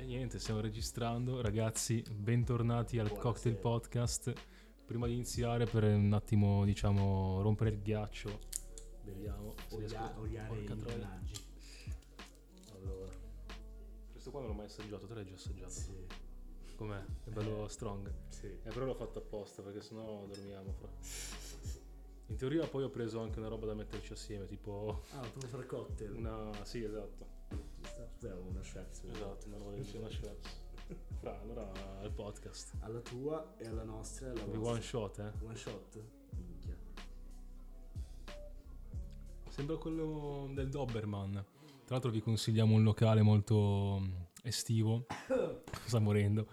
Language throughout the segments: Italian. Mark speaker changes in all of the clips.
Speaker 1: E niente, stiamo registrando. Ragazzi, bentornati al
Speaker 2: Buonasera.
Speaker 1: Cocktail Podcast. Prima di iniziare, per un attimo, diciamo, rompere il ghiaccio, beviamo.
Speaker 2: Olia- oliare i ingranaggi.
Speaker 1: Allora, questo qua non l'ho mai assaggiato, te l'hai già assaggiato.
Speaker 2: Sì,
Speaker 1: Com'è? È bello strong.
Speaker 2: sì.
Speaker 1: Eh, però l'ho fatto apposta perché sennò dormiamo fra. In teoria poi ho preso anche una roba da metterci assieme, tipo
Speaker 2: Ah, proprio fare cocktail.
Speaker 1: una... sì, esatto.
Speaker 2: Cos'è una Schweppes?
Speaker 1: Esatto, roba di una Schweppes. Fra, allora al podcast.
Speaker 2: Alla tua e alla nostra alla vostra.
Speaker 1: one shot, eh.
Speaker 2: One shot? Minchia.
Speaker 1: Sembra quello del Doberman. Tra l'altro vi consigliamo un locale molto mm, estivo. Sta morendo.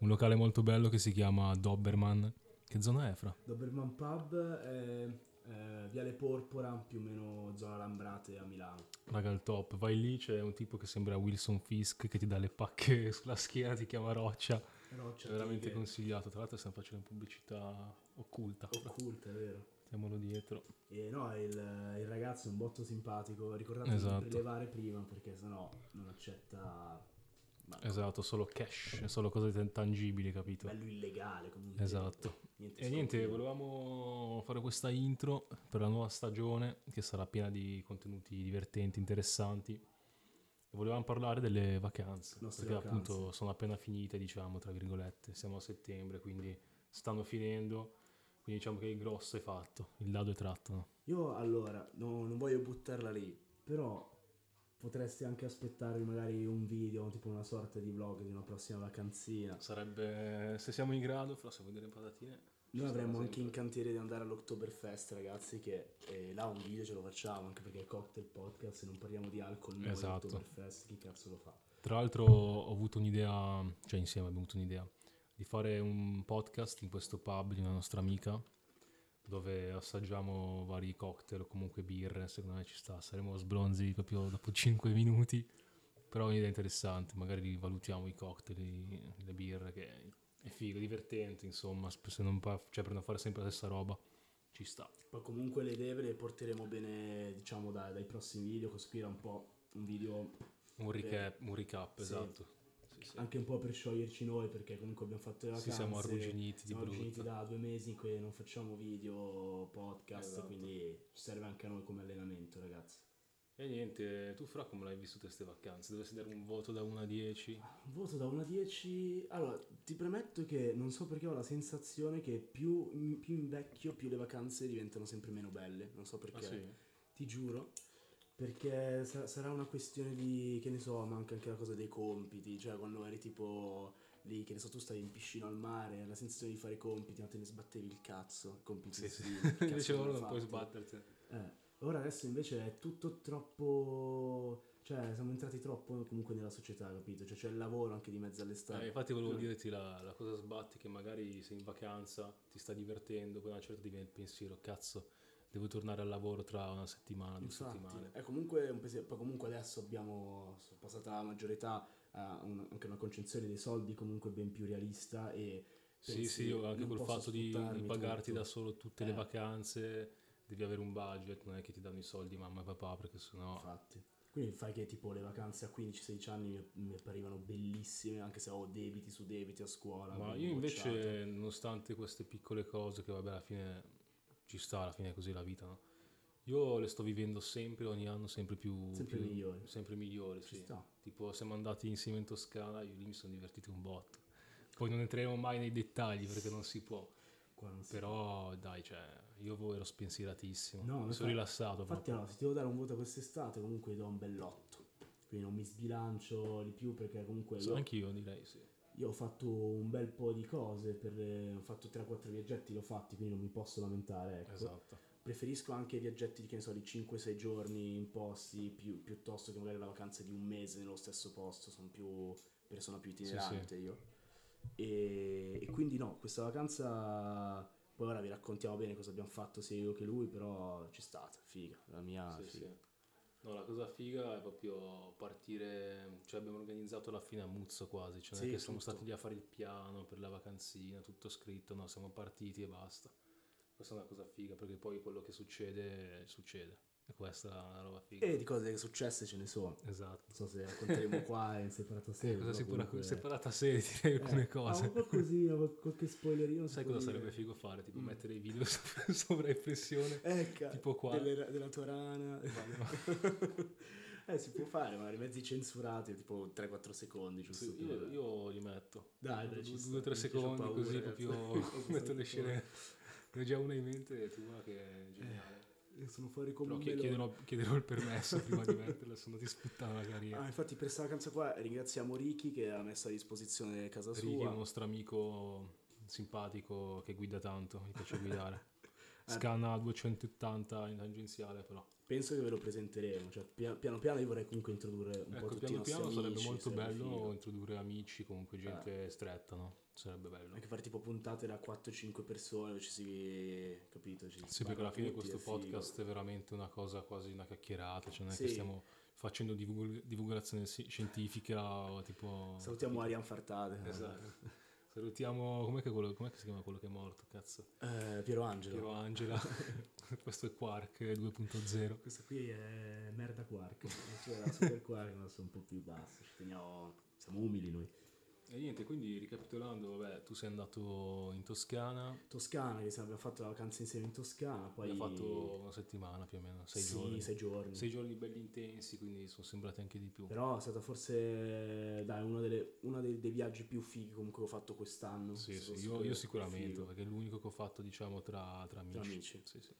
Speaker 1: Un locale molto bello che si chiama Doberman. Che zona è, fra?
Speaker 2: Doberman Pub è eh, Viale Porpora, più o meno zona Lambrate a Milano.
Speaker 1: Raga, al top. Vai lì, c'è un tipo che sembra Wilson Fisk che ti dà le pacche sulla schiena, ti chiama Roccia.
Speaker 2: Roccia,
Speaker 1: È veramente
Speaker 2: tigre,
Speaker 1: consigliato. Tra l'altro stiamo facendo pubblicità occulta.
Speaker 2: occulta, è vero.
Speaker 1: Mettiamolo dietro.
Speaker 2: E no, il, il ragazzo è un botto simpatico. Ricordate
Speaker 1: Esatto.
Speaker 2: di prelevare prima perché sennò non accetta. No,
Speaker 1: Esatto, solo cash, solo cose tangibili, capito?
Speaker 2: bello illegale comunque.
Speaker 1: Esatto.
Speaker 2: Niente
Speaker 1: E niente, volevamo fare questa intro per la nuova stagione che sarà piena di contenuti divertenti, interessanti. E volevamo parlare delle vacanze,
Speaker 2: Nostre
Speaker 1: perché
Speaker 2: vacanze.
Speaker 1: appunto sono appena finite, diciamo, tra virgolette. Siamo a settembre, quindi stanno finendo. Quindi diciamo che il grosso è fatto, il dado è tratto. no?
Speaker 2: Io allora, no- non voglio buttarla lì, però potresti anche aspettarvi magari un video, tipo una sorta di vlog di una prossima vacanzina.
Speaker 1: Sarebbe, se siamo in grado, fra se vuoi delle patatine.
Speaker 2: Noi avremmo anche in cantiere di andare all'Oktoberfest, ragazzi, che eh, là un video ce lo facciamo, anche perché è cocktail podcast e non parliamo di alcol, noi
Speaker 1: Esatto.
Speaker 2: Oktoberfest, chi cazzo lo fa?
Speaker 1: Tra l'altro ho avuto un'idea, cioè insieme abbiamo avuto un'idea, di fare un podcast in questo pub di una nostra amica dove assaggiamo vari cocktail o comunque birre, secondo me ci sta, saremo sbronzi proprio dopo 5 minuti, però è un'idea interessante, magari rivalutiamo i cocktail, le birre, che è figo, divertente, insomma, se non pa- cioè per non fare sempre la stessa roba, ci sta.
Speaker 2: Poi comunque le idee ve le porteremo bene, diciamo, da- dai prossimi video, cospira un po' un video
Speaker 1: Un recap, un recap
Speaker 2: Sì.
Speaker 1: esatto. Sì, sì.
Speaker 2: anche un po' per scioglierci noi, perché comunque abbiamo fatto le
Speaker 1: Sì,
Speaker 2: vacanze.
Speaker 1: siamo arrugginiti di
Speaker 2: Siamo arrugginiti
Speaker 1: brutto.
Speaker 2: da due mesi che non facciamo video, podcast,
Speaker 1: Esatto.
Speaker 2: quindi ci serve anche a noi come allenamento, ragazzi.
Speaker 1: E niente, tu Fra come l'hai vissute queste vacanze? Dovessi dare un voto da 1 a 10?
Speaker 2: Un voto da 1 a 10. Allora, ti premetto che non so perché ho la sensazione che più, più invecchio, più le vacanze diventano sempre meno belle. Non so perché.
Speaker 1: Ah sì?
Speaker 2: Ti giuro. Perché sa- sarà una questione di, che ne so, manca anche la cosa dei compiti. Cioè, quando eri tipo lì, che ne so, tu stavi in piscina al mare, la sensazione di fare compiti, ma te ne sbattevi il cazzo. Compiti
Speaker 1: Sì, sì. Invece ora non puoi sbatterti.
Speaker 2: Eh, ora adesso invece è tutto troppo. Cioè, siamo entrati troppo comunque nella società, capito? Cioè, c'è il lavoro anche di mezzo all'estate.
Speaker 1: Eh, infatti volevo dirti la, la cosa sbatti che magari sei in vacanza, ti sta divertendo, poi a una certa ti viene il pensiero, cazzo, devo tornare al lavoro tra una settimana, due
Speaker 2: Infatti,
Speaker 1: settimane.
Speaker 2: è comunque un pensiero. Poi comunque adesso abbiamo passata la maggiore età, a un- anche una concezione dei soldi comunque ben più realista e.
Speaker 1: Sì,
Speaker 2: pensi,
Speaker 1: sì, anche col fatto di, di pagarti
Speaker 2: tutto.
Speaker 1: da solo tutte le
Speaker 2: Eh.
Speaker 1: vacanze, devi avere un budget, non è che ti danno i soldi mamma e papà, perché sennò...
Speaker 2: Infatti. Quindi fai che tipo le vacanze a 15-16 anni mi, apparivano bellissime, anche se ho debiti su debiti a scuola.
Speaker 1: Ma io
Speaker 2: bocciato.
Speaker 1: invece, nonostante queste piccole cose, che vabbè alla fine ci sta, alla fine è così la vita, no? Io le sto vivendo sempre, ogni anno sempre più...
Speaker 2: Sempre
Speaker 1: più-
Speaker 2: migliori.
Speaker 1: Sempre migliori,
Speaker 2: Ci
Speaker 1: sì.
Speaker 2: sta.
Speaker 1: Tipo siamo andati insieme in Toscana, io lì mi sono divertito un botto. Poi non entreremo mai nei dettagli perché non si può.
Speaker 2: Si
Speaker 1: Però dai, cioè, io ero spensieratissimo.
Speaker 2: No,
Speaker 1: mi sono rilassato
Speaker 2: Infatti,
Speaker 1: proprio.
Speaker 2: allora, se ti devo dare un voto quest'estate, comunque do un bell'otto. Quindi non mi sbilancio di più perché comunque
Speaker 1: Sì,
Speaker 2: io,
Speaker 1: Anch'io direi sì.
Speaker 2: Io ho fatto un bel po' di cose, per, eh, ho fatto 3-4 viaggetti, l'ho fatti, quindi non mi posso lamentare. Ecco.
Speaker 1: Esatto.
Speaker 2: Preferisco anche viaggetti che ne so, di 5-6 giorni in posti più- piuttosto che magari la vacanza di un mese nello stesso posto, sono più persona più
Speaker 1: sì.
Speaker 2: itinerante io. E, e quindi no, questa vacanza poi ora vi raccontiamo bene cosa abbiamo fatto sia io che lui, però c'è stata, figa, la mia
Speaker 1: Sì,
Speaker 2: figa.
Speaker 1: Sì. No, la cosa figa è proprio partire, cioè abbiamo organizzato alla fine a Muzzo quasi, cioè non è
Speaker 2: Sì,
Speaker 1: che siamo stati lì a fare il piano per la vacanzina, tutto scritto, no, siamo partiti e basta. Questa è una cosa figa perché poi quello che succede, succede. E questa è una roba figa.
Speaker 2: E di cose successe ce ne sono.
Speaker 1: Esatto.
Speaker 2: Non so se racconteremo qua in separata serie.
Speaker 1: Cosa si può
Speaker 2: comunque-
Speaker 1: Separata serie direi alcune
Speaker 2: Eh,
Speaker 1: cose.
Speaker 2: ah, qualcosina, qual- qualche spoilerino.
Speaker 1: Sai
Speaker 2: può
Speaker 1: cosa
Speaker 2: dire.
Speaker 1: sarebbe figo fare? Tipo
Speaker 2: Mm.
Speaker 1: mettere i video sopra, sopra impressione.
Speaker 2: Ecco,
Speaker 1: Tipo qua.
Speaker 2: delle- della tua rana. eh, si può fare, magari mezzi censurati, tipo 3-4 secondi, giusto?
Speaker 1: Sì, io, io li metto.
Speaker 2: Dai, dai, ci sta.
Speaker 1: due o tre
Speaker 2: Anche io c'ho
Speaker 1: secondi
Speaker 2: paura,
Speaker 1: così proprio metto le scene. Ne ho già una in mente e tu una che è geniale.
Speaker 2: Eh, Sono fuori come
Speaker 1: Però
Speaker 2: un
Speaker 1: chiederò, chiederò il permesso prima di metterla, se no ti sputtana la carriera.
Speaker 2: Ah, infatti per questa vacanza qua ringraziamo Ricky che ha messo a disposizione casa
Speaker 1: Ricky è
Speaker 2: sua.
Speaker 1: un nostro amico simpatico che guida tanto, mi piace guidare.
Speaker 2: Eh.
Speaker 1: Scanna a 280 in tangenziale però.
Speaker 2: Penso che ve lo presenteremo, cioè pia- piano piano io vorrei comunque introdurre un po'
Speaker 1: Ecco,
Speaker 2: tutti i
Speaker 1: piano
Speaker 2: nostri
Speaker 1: piano sarebbe
Speaker 2: amici,
Speaker 1: molto
Speaker 2: sarebbe
Speaker 1: bello
Speaker 2: figo.
Speaker 1: introdurre amici, comunque gente stretta, no? Sarebbe bello.
Speaker 2: Anche fare tipo puntate da 4-5 persone ci si... capito? Ci
Speaker 1: Sì, perché alla fine
Speaker 2: tutti,
Speaker 1: questo
Speaker 2: è figo.
Speaker 1: podcast è veramente una cosa quasi una chiacchierata, cioè non è
Speaker 2: Sì.
Speaker 1: che stiamo facendo divulg- divulgazione sci- scientifica o tipo...
Speaker 2: Salutiamo Arian Fartate.
Speaker 1: Esatto. Salutiamo, com'è che, quello, com'è che si chiama quello che è morto, cazzo?
Speaker 2: Eh, Piero Angelo.
Speaker 1: Piero Angela. Questo è Quark 2.0.
Speaker 2: Questo qui è Merda Quark. Cioè, la Super Quark, ma sono un po' più basso. Ci teniamo... Siamo umili noi.
Speaker 1: E niente, quindi ricapitolando, vabbè, tu sei andato in Toscana,
Speaker 2: Toscana, che abbiamo fatto la vacanza insieme in Toscana, poi...
Speaker 1: hai fatto una settimana più o meno, sei
Speaker 2: sì,
Speaker 1: giorni.
Speaker 2: sei giorni.
Speaker 1: Sei giorni belli intensi, quindi sono sembrati anche di più.
Speaker 2: Però è stato forse dai, uno, delle- uno dei, dei viaggi più fighi comunque che ho fatto quest'anno.
Speaker 1: Sì, sì, io, io sicuramente, perché è l'unico che ho fatto, diciamo, tra, tra amici.
Speaker 2: Tra amici.
Speaker 1: Sì, sì.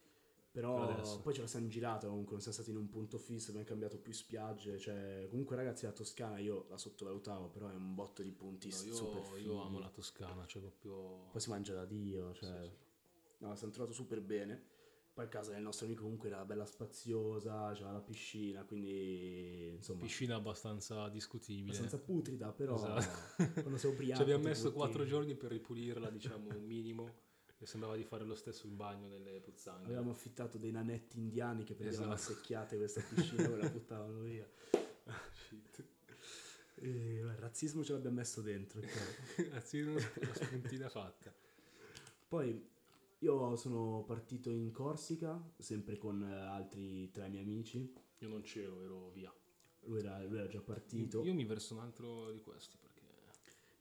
Speaker 2: Però
Speaker 1: Per adesso.
Speaker 2: poi ce la siamo girata comunque, non siamo stati in un punto fisso, abbiamo cambiato più spiagge. Cioè, comunque ragazzi la Toscana io la sottovalutavo, però è un botto di punti
Speaker 1: No,
Speaker 2: super
Speaker 1: io,
Speaker 2: fighi.
Speaker 1: io amo la Toscana, cioè proprio...
Speaker 2: Poi si mangia da Dio, cioè...
Speaker 1: Sì, sì.
Speaker 2: No, siamo trovato super bene. Poi casa del nostro amico comunque era bella spaziosa, c'era la piscina, quindi insomma...
Speaker 1: Piscina abbastanza discutibile.
Speaker 2: abbastanza putrida, però
Speaker 1: Esatto.
Speaker 2: quando sei ubriaco...
Speaker 1: Ci abbiamo messo quattro giorni per ripulirla, diciamo, un minimo. E sembrava di fare lo stesso il bagno nelle puzzanghe.
Speaker 2: Avevamo affittato dei nanetti indiani che prendevano
Speaker 1: Esatto.
Speaker 2: a secchiate questa piscina e la buttavano via.
Speaker 1: Shit.
Speaker 2: E, il razzismo ce l'abbiamo messo dentro.
Speaker 1: una una spuntina fatta.
Speaker 2: Poi io sono partito in Corsica, sempre con eh, altri tre miei amici.
Speaker 1: Io non c'ero, ero via.
Speaker 2: Lui era, lui era già partito.
Speaker 1: Io mi verso un altro di questi.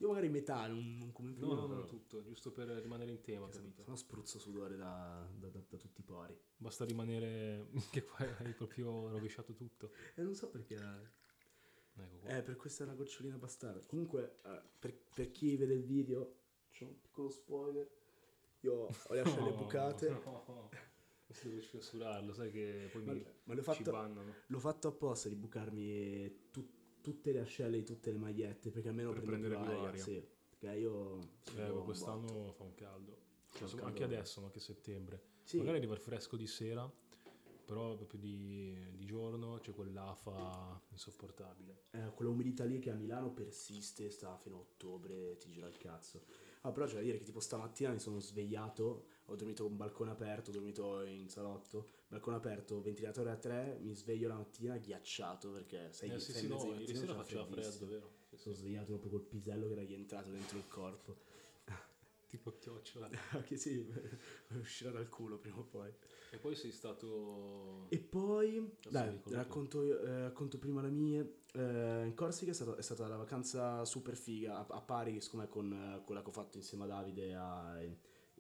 Speaker 2: Io magari metà, non, non come prima.
Speaker 1: No, no, no, tutto, giusto per rimanere in tema,
Speaker 2: Se no-
Speaker 1: capito?
Speaker 2: se no spruzzo sudore da, da- da- da tutti i pori.
Speaker 1: Basta rimanere... che qua hai proprio rovesciato tutto.
Speaker 2: E non so perché...
Speaker 1: Ecco qua.
Speaker 2: Eh, per questa è una gocciolina bastarda. Comunque, eh, per, per chi vede il video, c'è un piccolo spoiler. Io ho le ascelle
Speaker 1: No,
Speaker 2: bucate.
Speaker 1: No, questo devo censurarlo, sai che poi
Speaker 2: Ma,
Speaker 1: mi
Speaker 2: ma l'ho
Speaker 1: ci
Speaker 2: fatto,
Speaker 1: bannano.
Speaker 2: l'ho fatto apposta di bucarmi tu- tutte le ascelle di tutte le magliette perché almeno
Speaker 1: Per prendere
Speaker 2: più aria.
Speaker 1: aria.
Speaker 2: Sì, perché io
Speaker 1: Eh,
Speaker 2: un botto.
Speaker 1: quest'anno fa un caldo. Insomma,
Speaker 2: caldo.
Speaker 1: anche adesso, anche a settembre.
Speaker 2: Sì,
Speaker 1: Magari arriva il fresco di sera, però proprio di, di giorno c'è quell'afa insopportabile.
Speaker 2: eh, quella umidità lì che a Milano persiste, sta fino a ottobre, ti gira il cazzo. Ah, però c'è da dire che tipo stamattina mi sono svegliato, ho dormito con balcone aperto, ho dormito in salotto, balcone aperto, ventilatore a 3, mi sveglio la mattina ghiacciato perché sei,
Speaker 1: Eh, sì,
Speaker 2: sei
Speaker 1: sì,
Speaker 2: mezza
Speaker 1: no, ieri sera faceva freddo, vero? Sì, sì.
Speaker 2: Sono svegliato proprio col pisello che era rientrato dentro il corpo.
Speaker 1: Tipo chiocciola.
Speaker 2: Anche sì, uscirà dal culo prima o poi.
Speaker 1: E poi sei stato...
Speaker 2: E poi,
Speaker 1: Adesso
Speaker 2: dai, racconto, eh, racconto prima la mia. Eh, in Corsica è stata, è stata la vacanza super figa, a, a pari secondo me con eh, quella che ho fatto insieme a Davide a-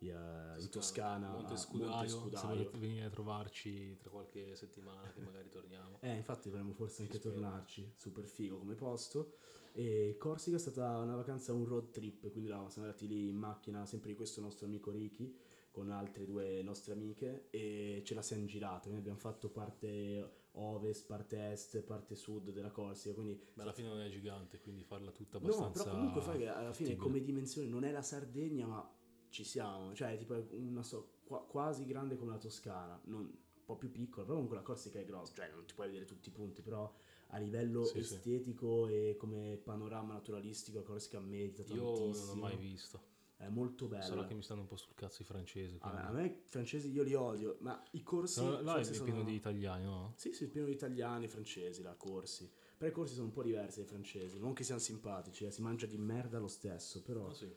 Speaker 2: in, Toscana,
Speaker 1: Monte
Speaker 2: Monte
Speaker 1: Scudaio, se
Speaker 2: Scudaio.
Speaker 1: volete venire a trovarci tra qualche settimana che magari torniamo.
Speaker 2: Eh, infatti dovremmo forse anche tornarci, super figo come posto. E Corsica è stata una vacanza, un road trip, quindi là, siamo andati lì in macchina, sempre di questo nostro amico Ricky, con altre due nostre amiche, e ce la siamo girata. Quindi abbiamo fatto parte ovest, parte est, parte sud della Corsica, quindi
Speaker 1: Ma alla fine non è gigante, quindi farla tutta
Speaker 2: No,
Speaker 1: abbastanza...
Speaker 2: però comunque fai che alla fine come dimensione non è la Sardegna, ma ci siamo. Cioè, tipo una so, qua- quasi grande come la Toscana, non- un po' più piccola, però comunque la Corsica è grossa, cioè non ti puoi vedere tutti i punti, però a livello
Speaker 1: Sì, sì.
Speaker 2: estetico e come panorama naturalistico la Corsica merita
Speaker 1: Io non
Speaker 2: tantissimo.
Speaker 1: ho mai visto.
Speaker 2: È molto bella.
Speaker 1: Sarà che mi stanno un po' sul cazzo i francesi.
Speaker 2: a,
Speaker 1: quindi-
Speaker 2: a me i francesi io li odio, ma i corsi
Speaker 1: No, là è
Speaker 2: forse
Speaker 1: pieno
Speaker 2: sono-
Speaker 1: di italiani, no?
Speaker 2: Sì, sì, pieno di italiani, francesi, là, corsi. Però i corsi sono un po' diversi dai francesi, non che siano simpatici, eh, si mangia di merda lo stesso, però...
Speaker 1: Ah, sì.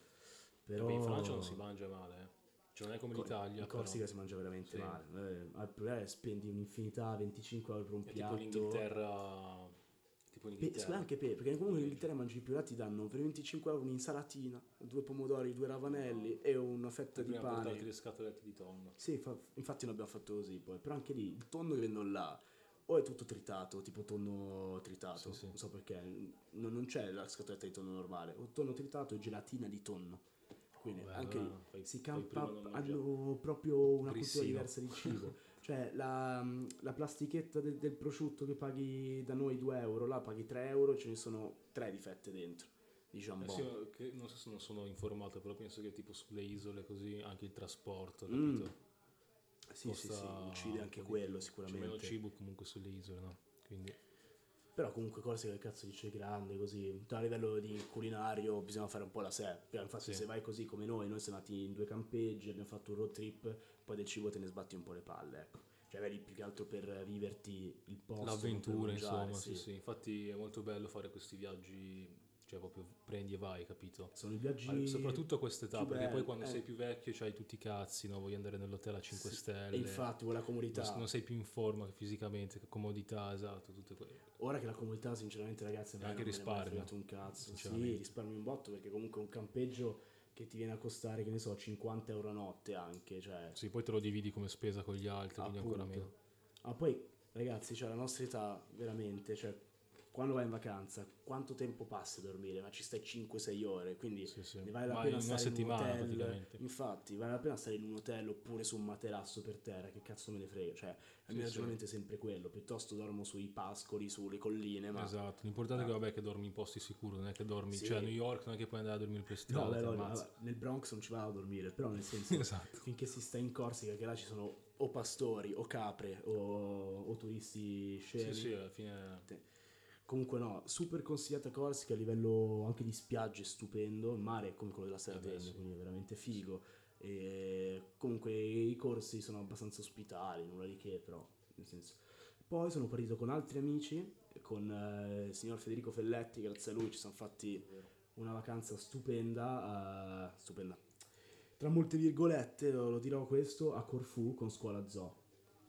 Speaker 2: Però...
Speaker 1: Vabbè, in Francia non si mangia male, eh. Cioè non è come
Speaker 2: Co-
Speaker 1: l'Italia,
Speaker 2: In Corsica
Speaker 1: però.
Speaker 2: si mangia veramente
Speaker 1: Sì.
Speaker 2: male. Eh, è spendi un'infinità, 25 euro per un
Speaker 1: È tipo
Speaker 2: piatto.
Speaker 1: l'Inghilterra... Tipo l'Inghilterra.
Speaker 2: me anche per, perché comunque in Inghilterra mangi più là ti danno per 25 euro un'insalatina, due pomodori, due ravanelli e una fetta di
Speaker 1: Prima portarti
Speaker 2: pane.
Speaker 1: le scatolette di tonno.
Speaker 2: Sì, fa- infatti noi abbiamo fatto così poi, però anche lì il tonno che vendono là o è tutto tritato, tipo tonno tritato,
Speaker 1: Sì, sì.
Speaker 2: non so perché, non, non c'è la scatoletta di tonno normale, o tonno tritato e gelatina di tonno. Quindi
Speaker 1: Vabbè,
Speaker 2: anche
Speaker 1: allora fai-
Speaker 2: si campa, hanno proprio una cultura
Speaker 1: Grissino.
Speaker 2: diversa di cibo. cioè la, la plastichetta del, del prosciutto che paghi da noi 2 euro, là paghi 3 euro, ce ne sono 3 di fette dentro. Diciamo,
Speaker 1: Eh sì, non so se non sono informato, però penso che tipo sulle isole così anche il trasporto,
Speaker 2: Mm,
Speaker 1: capito?
Speaker 2: sì, sì, sì,
Speaker 1: Costa
Speaker 2: incide anche quello
Speaker 1: più. C'è meno
Speaker 2: sicuramente.
Speaker 1: cibo comunque sulle isole, no? Quindi
Speaker 2: Però comunque Corsica che cazzo dice grande così. A livello di culinario bisogna fare un po' la sé. Infatti
Speaker 1: Sì.
Speaker 2: se vai così come noi, noi siamo andati in due campeggi, abbiamo fatto un road trip, poi del cibo te ne sbatti un po' le palle, ecco. Cioè lì più che altro per viverti il posto.
Speaker 1: l'avventura,
Speaker 2: mangiare,
Speaker 1: insomma, sì. sì. Infatti è molto bello fare questi viaggi, cioè proprio prendi e vai, capito?
Speaker 2: Sono i viaggi...
Speaker 1: Ah, Soprattutto a quest'età, perché poi
Speaker 2: belli,
Speaker 1: quando
Speaker 2: eh.
Speaker 1: sei più vecchio c'hai tutti i cazzi, no? Vuoi andare nell'hotel a 5
Speaker 2: Sì,
Speaker 1: stelle.
Speaker 2: E infatti quella comodità...
Speaker 1: non, non sei più in forma fisicamente, comodità, esatto, tutte quelle.
Speaker 2: Ora che la comunità, sinceramente, ragazzi,
Speaker 1: anche risparmio,
Speaker 2: un cazzo. Sì, risparmi un botto perché comunque un campeggio che ti viene a costare, che ne so, 50 euro a notte anche, cioè...
Speaker 1: Sì, poi te lo dividi come spesa con gli altri, quindi ancora
Speaker 2: Appunto.
Speaker 1: meno.
Speaker 2: Ah, poi, ragazzi, cioè, la nostra età, veramente, cioè, quando vai in vacanza, quanto tempo passi a dormire? Ma ci stai 5-6 ore, quindi
Speaker 1: Sì, sì.
Speaker 2: ne vale la
Speaker 1: Ma
Speaker 2: pena stare in un
Speaker 1: settimana
Speaker 2: hotel. Infatti, vale la pena stare in un hotel oppure su un materasso per terra, che cazzo me ne frega, cioè, il
Speaker 1: Sì,
Speaker 2: mio ragionamento è sempre quello, piuttosto dormo sui pascoli, sulle colline, ma...
Speaker 1: Esatto, l'importante è che vabbè che dormi in posti sicuri, non è che dormi, cioè a New York non è che puoi andare a dormire per
Speaker 2: No, beh, no, vabbè, nel Bronx non ci vado a dormire, però nel senso,
Speaker 1: Esatto.
Speaker 2: finché si sta in Corsica, che là ci sono o pastori, o capre, o, o turisti scemi.
Speaker 1: Sì, sì, alla fine
Speaker 2: Comunque no, super consigliata Corsica a livello anche di spiagge stupendo, il mare è come quello della Sardegna,
Speaker 1: Eh sì.
Speaker 2: quindi è veramente figo. E comunque i corsi sono abbastanza ospitali, nulla di che però, nel senso. Poi sono partito con altri amici, con eh, il signor Federico Felletti, grazie a lui ci siamo fatti una vacanza stupenda, eh, stupenda. Tra molte virgolette lo, lo dirò questo, a Corfù con Scuola Zoo.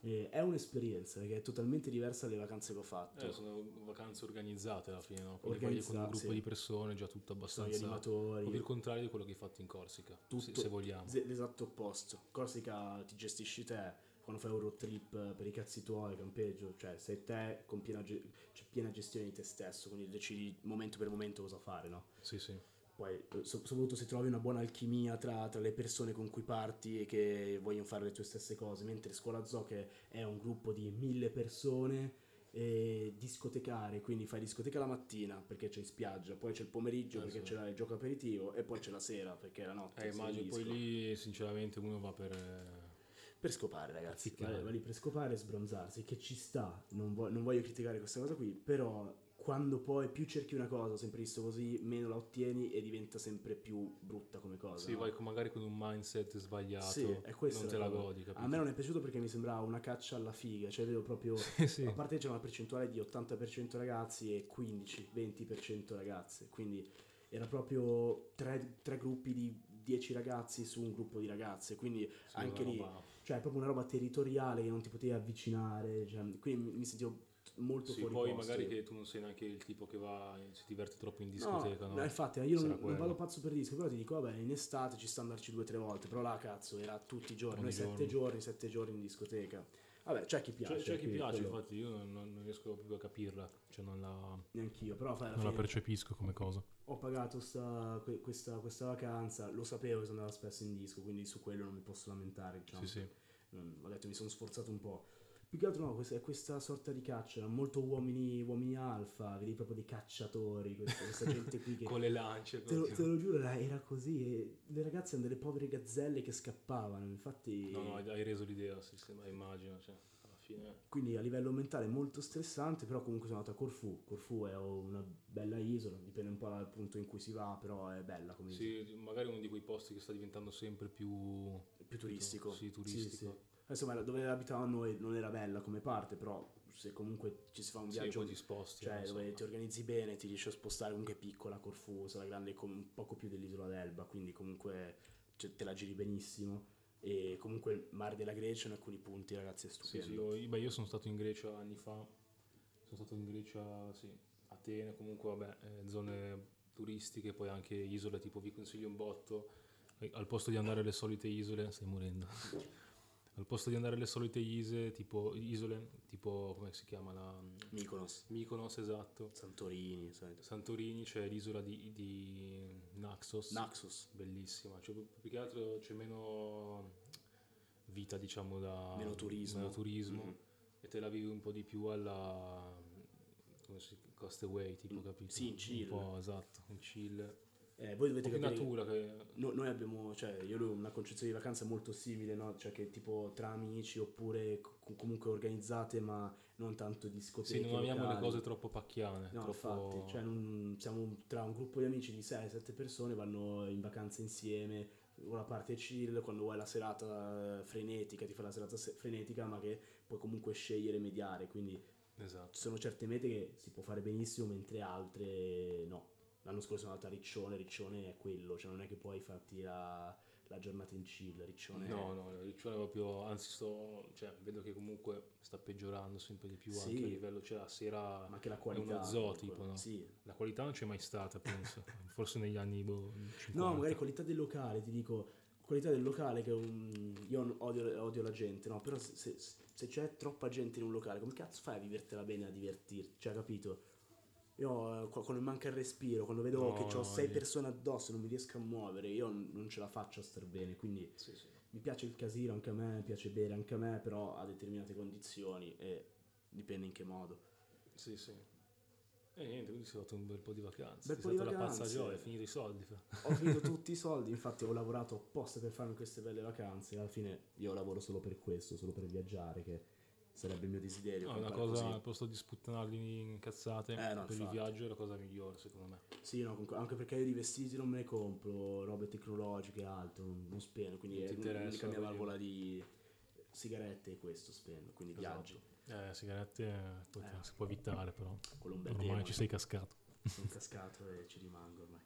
Speaker 2: E è un'esperienza che è totalmente diversa dalle vacanze che ho fatto.
Speaker 1: eh, sono vacanze organizzate alla fine, no? Quindi vai con un gruppo
Speaker 2: sì.
Speaker 1: di persone, già tutto
Speaker 2: Sono gli
Speaker 1: abbastanza...
Speaker 2: animatori.
Speaker 1: Proprio il contrario di quello che hai fatto in Corsica, se,
Speaker 2: Tutto-
Speaker 1: se vogliamo.
Speaker 2: Z- L'esatto opposto. Corsica ti gestisci te quando fai un road trip per i cazzi tuoi, campeggio, cioè sei te con piena, ge- c'è piena gestione di te stesso, quindi decidi momento per momento cosa fare, no?
Speaker 1: Sì, sì.
Speaker 2: Poi, eh, so- soprattutto se trovi una buona alchimia tra, tra le persone con cui parti e che vogliono fare le tue stesse cose, mentre Scuola Zoo che è un gruppo di mille persone e discotecare, quindi fai discoteca la mattina perché c'è in spiaggia, poi c'è il pomeriggio
Speaker 1: Eh,
Speaker 2: perché
Speaker 1: sì.
Speaker 2: c'è il gioco aperitivo e poi c'è la sera perché è la notte.
Speaker 1: Eh, immagino
Speaker 2: in
Speaker 1: poi lì sinceramente uno va per... eh,
Speaker 2: Per scopare, ragazzi. Va lì per scopare e sbronzarsi, che ci sta. Non, vo- non voglio criticare questa cosa qui, però quando poi più cerchi una cosa, ho sempre visto così, meno la ottieni e diventa sempre più brutta come cosa.
Speaker 1: Sì,
Speaker 2: no?
Speaker 1: vai magari con un mindset sbagliato,
Speaker 2: Sì, è questo.
Speaker 1: non te la godi, capito?
Speaker 2: A me non è piaciuto perché mi sembrava una caccia alla figa, cioè vedo proprio...
Speaker 1: sì.
Speaker 2: A parte c'è una percentuale di 80% ragazzi e 15-20% ragazze, quindi era proprio tre, tre gruppi di 10 ragazzi su un gruppo di ragazze, quindi
Speaker 1: Sì,
Speaker 2: anche lì
Speaker 1: roba-
Speaker 2: cioè è proprio una roba territoriale che non ti potevi avvicinare, cioè, quindi mi, mi sentivo molto
Speaker 1: Sì,
Speaker 2: fuori
Speaker 1: poi
Speaker 2: posto.
Speaker 1: magari che tu non sei neanche il tipo che va, si diverte troppo in discoteca, no?
Speaker 2: no, infatti io non, non vado pazzo per disco, però ti dico, vabbè, in estate ci sta andarci due o tre volte, però là cazzo era tutti i giorni, noi sette giorni, sette giorni in discoteca. Vabbè, c'è chi piace.
Speaker 1: C'è, c'è chi piace,
Speaker 2: quello-
Speaker 1: infatti io non, non riesco proprio a capirla, cioè non la,
Speaker 2: Neanch'io, però fai alla
Speaker 1: non la
Speaker 2: fine
Speaker 1: percepisco come cosa.
Speaker 2: ho pagato sta- que- questa, questa vacanza, lo sapevo che sono andavo spesso in disco, quindi su quello non mi posso lamentare, diciamo.
Speaker 1: Sì, sì.
Speaker 2: Ho detto mi sono sforzato un po'. Più che altro no, questa, è questa sorta di caccia, molto uomini, uomini alfa, vedi proprio dei cacciatori, questa, questa gente qui che...
Speaker 1: Con le lance,
Speaker 2: Te lo, te lo giuro, era, era così. Le ragazze erano delle povere gazzelle che scappavano. Infatti,
Speaker 1: No, no, hai reso l'idea, sì, sì, ma immagino, cioè, alla fine...
Speaker 2: quindi a livello mentale molto stressante. Però, comunque, sono andato a Corfù. Corfù è una bella isola, dipende un po' dal punto in cui si va, però è bella come isola.
Speaker 1: Sì, magari uno di quei posti che sta diventando sempre più...
Speaker 2: Più turistico.
Speaker 1: Sì, turistico.
Speaker 2: Insomma, dove abitavamo noi non era bella come parte, però se comunque ci si fa un
Speaker 1: Sì,
Speaker 2: viaggio
Speaker 1: poi ti sposti.
Speaker 2: Cioè,
Speaker 1: insomma.
Speaker 2: dove ti organizzi bene, ti riesci a spostare comunque piccola Corfù, sarà grande come un poco più dell'isola d'Elba, quindi comunque cioè, te la giri benissimo. E comunque il mare della Grecia in alcuni punti, ragazzi, è
Speaker 1: Sì,
Speaker 2: stupendo.
Speaker 1: sì, io, beh, io sono stato in Grecia anni fa, sono stato in Grecia, sì, Atene, comunque vabbè, eh, zone turistiche, poi anche isole, tipo vi consiglio un botto, eh, al posto di andare alle solite isole, stai morendo, al posto di andare alle solite isole, tipo, isole, tipo, come si chiama la...
Speaker 2: Mykonos,
Speaker 1: Mykonos, esatto,
Speaker 2: Santorini, sai.
Speaker 1: Santorini, c'è l'isola di, di Naxos,
Speaker 2: Naxos,
Speaker 1: bellissima, cioè, più che altro c'è meno vita, diciamo, da...
Speaker 2: Meno turismo.
Speaker 1: meno turismo.
Speaker 2: Mhm.
Speaker 1: e te la vivi un po' di più alla come si Castaway tipo
Speaker 2: Mm,
Speaker 1: capito?
Speaker 2: Sì, in
Speaker 1: un
Speaker 2: chill.
Speaker 1: po' esatto in chill. un
Speaker 2: eh, voi dovete capire...
Speaker 1: natura che
Speaker 2: No- noi abbiamo, cioè, io ho una concezione di vacanza molto simile, no? Cioè che tipo tra amici oppure co- comunque organizzate, ma non tanto discoteche.
Speaker 1: sì non amiamo le
Speaker 2: locali.
Speaker 1: cose troppo pacchiane
Speaker 2: No,
Speaker 1: troppo
Speaker 2: infatti, cioè non- siamo tra un gruppo di amici di 6-7 persone, vanno in vacanza insieme, una parte chill, quando vuoi la serata frenetica, ti fai la serata se- frenetica, ma che puoi comunque scegliere e mediare, quindi
Speaker 1: esatto
Speaker 2: ci sono certe mete che si può fare benissimo, mentre altre no. L'anno scorso sono andato a Riccione, Riccione è quello, cioè non è che puoi farti la, la giornata in chill, Riccione
Speaker 1: no no Riccione è proprio anzi sto cioè vedo che comunque sta peggiorando sempre di più
Speaker 2: Sì.
Speaker 1: anche a livello cioè la sera
Speaker 2: ma anche la
Speaker 1: è
Speaker 2: qualità.
Speaker 1: uno zoo tipo no?
Speaker 2: Sì,
Speaker 1: la qualità non c'è mai stata penso forse negli anni boh, 50
Speaker 2: No, magari qualità del locale, ti dico, qualità del locale che è un... io odio, odio la gente, no? Però se, se- se c'è troppa gente in un locale, come cazzo fai a vivertela bene, a divertirti? Cioè, capito? Io eh, qua- quando manca il respiro, quando vedo
Speaker 1: No,
Speaker 2: che ho
Speaker 1: no,
Speaker 2: sei persone addosso e non mi riesco a muovere, io non ce la faccio a star bene, quindi
Speaker 1: sì, sì.
Speaker 2: mi piace il casino anche a me, mi piace bere anche a me, però a determinate condizioni e dipende in che modo.
Speaker 1: Sì, sì. E niente, quindi è fatto un bel po' di vacanze.
Speaker 2: Bel po' di
Speaker 1: stata la pazza
Speaker 2: vacanze.
Speaker 1: gioia, è finito i soldi.
Speaker 2: Ho finito tutti i soldi, infatti ho lavorato apposta per farmi queste belle vacanze. Alla fine io lavoro solo per questo, solo per viaggiare, che sarebbe il mio desiderio.
Speaker 1: No, una cosa,
Speaker 2: così.
Speaker 1: al posto di sputtanarli in cazzate
Speaker 2: Eh, no,
Speaker 1: per il
Speaker 2: infatti.
Speaker 1: viaggio è la cosa migliore, secondo me.
Speaker 2: Sì, no, anche perché io di vestiti non me ne compro, robe tecnologiche e altro, non, non spendo, quindi
Speaker 1: Non
Speaker 2: è
Speaker 1: ti interessa,
Speaker 2: l'unica mia valvola di sigarette è questo spendo, quindi
Speaker 1: Esatto.
Speaker 2: viaggi.
Speaker 1: Eh, sigarette eh,
Speaker 2: Eh.
Speaker 1: si può evitare, però. Ormai ci sei cascato.
Speaker 2: sono cascato e ci rimango ormai.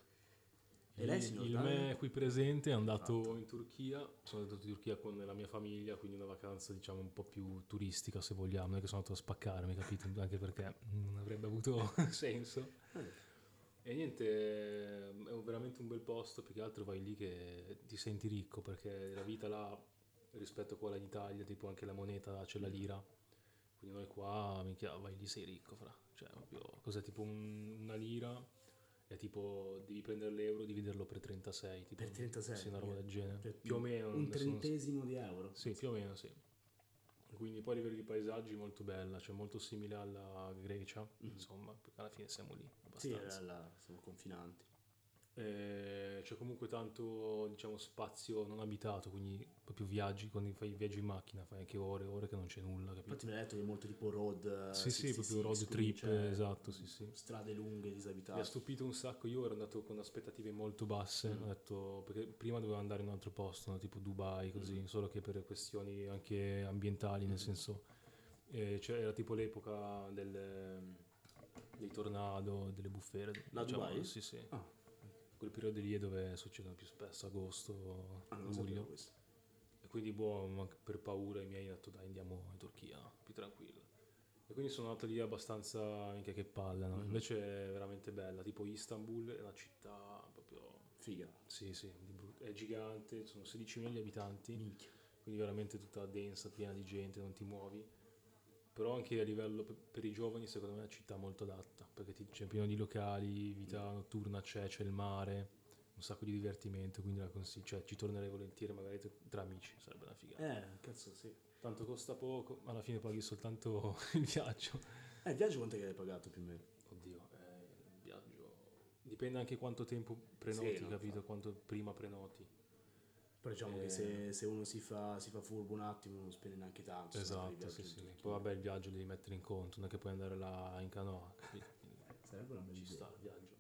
Speaker 2: E
Speaker 1: Il,
Speaker 2: lei, signor
Speaker 1: il
Speaker 2: Daniel?
Speaker 1: me qui presente è andato
Speaker 2: Esatto.
Speaker 1: in Turchia. Sono andato in Turchia con la mia famiglia, quindi una vacanza diciamo un po' più turistica se vogliamo. Non è che sono andato a spaccare, mi capito? Anche perché non avrebbe avuto senso.
Speaker 2: Eh,
Speaker 1: E niente, è veramente un bel posto, più che altro vai lì che ti senti ricco perché la vita là rispetto a quella in Italia, tipo anche la moneta c'è la lira, quindi noi qua minchia, vai lì sei ricco, fra. Cioè, proprio, cos'è tipo un- una lira e tipo devi prendere l'euro, dividerlo per 36, tipo,
Speaker 2: Per 36,
Speaker 1: Sì, una roba del genere.
Speaker 2: per-
Speaker 1: più o meno.
Speaker 2: Un trentesimo di euro.
Speaker 1: Sì, più o meno sì. Quindi poi a livello di paesaggi molto bella, cioè molto simile alla Grecia, insomma, perché alla fine siamo lì.
Speaker 2: Sì,
Speaker 1: abbastanza.
Speaker 2: là, là, siamo confinanti.
Speaker 1: Eh, c'è comunque tanto diciamo spazio non abitato quindi proprio viaggi quando fai i viaggi in macchina fai anche ore e ore che non c'è nulla capito?
Speaker 2: Infatti mi hai detto che è molto tipo road. eh,
Speaker 1: sì sì
Speaker 2: 66,
Speaker 1: proprio road
Speaker 2: quindi
Speaker 1: trip
Speaker 2: c'è
Speaker 1: esatto sì sì
Speaker 2: Strade lunghe,
Speaker 1: mi ha
Speaker 2: disabitate.
Speaker 1: stupito un sacco io ero andato con aspettative molto basse
Speaker 2: Mm.
Speaker 1: ho detto perché prima dovevo andare in un altro posto no? tipo Dubai così
Speaker 2: Mm.
Speaker 1: solo che per questioni anche ambientali nel
Speaker 2: Mm.
Speaker 1: senso eh, cioè, era tipo l'epoca del, dei tornado delle bufere
Speaker 2: La
Speaker 1: diciamo,
Speaker 2: Dubai?
Speaker 1: sì sì
Speaker 2: Ah.
Speaker 1: Quel periodo lì è dove succedono più spesso agosto
Speaker 2: Ah,
Speaker 1: luglio e quindi boh, per paura i miei hanno detto dai andiamo in Turchia, più tranquillo. E quindi sono andato lì abbastanza minchia che palle, no?
Speaker 2: Mhm.
Speaker 1: Invece è veramente bella, tipo Istanbul è una città proprio,
Speaker 2: Figa.
Speaker 1: sì sì, è gigante, sono 16 milioni di abitanti,
Speaker 2: Minchia.
Speaker 1: quindi veramente tutta densa, piena di gente, non ti muovi. Però anche a livello pe- per i giovani secondo me è una città molto adatta, perché c'è pieno di locali, vita notturna c'è, c'è il mare, un sacco di divertimento, quindi la consiglio, cioè ci tornerei volentieri magari tra- amici, sarebbe una figata.
Speaker 2: Eh, cazzo sì.
Speaker 1: Tanto costa poco, ma alla fine paghi soltanto il viaggio.
Speaker 2: Eh, il viaggio quanto è che hai pagato più o meno?
Speaker 1: Oddio, eh, il viaggio... Dipende anche quanto tempo prenoti,
Speaker 2: Sì,
Speaker 1: capito?
Speaker 2: infatti.
Speaker 1: Quanto prima prenoti.
Speaker 2: Però diciamo
Speaker 1: Eh.
Speaker 2: che se, se uno si fa, si fa furbo un attimo non spende neanche tanto.
Speaker 1: esatto, sì, sì. Poi vabbè il viaggio devi mettere in conto, non è che puoi andare là in canoa,
Speaker 2: Sarebbe una bella
Speaker 1: ci
Speaker 2: idea.
Speaker 1: sta il viaggio.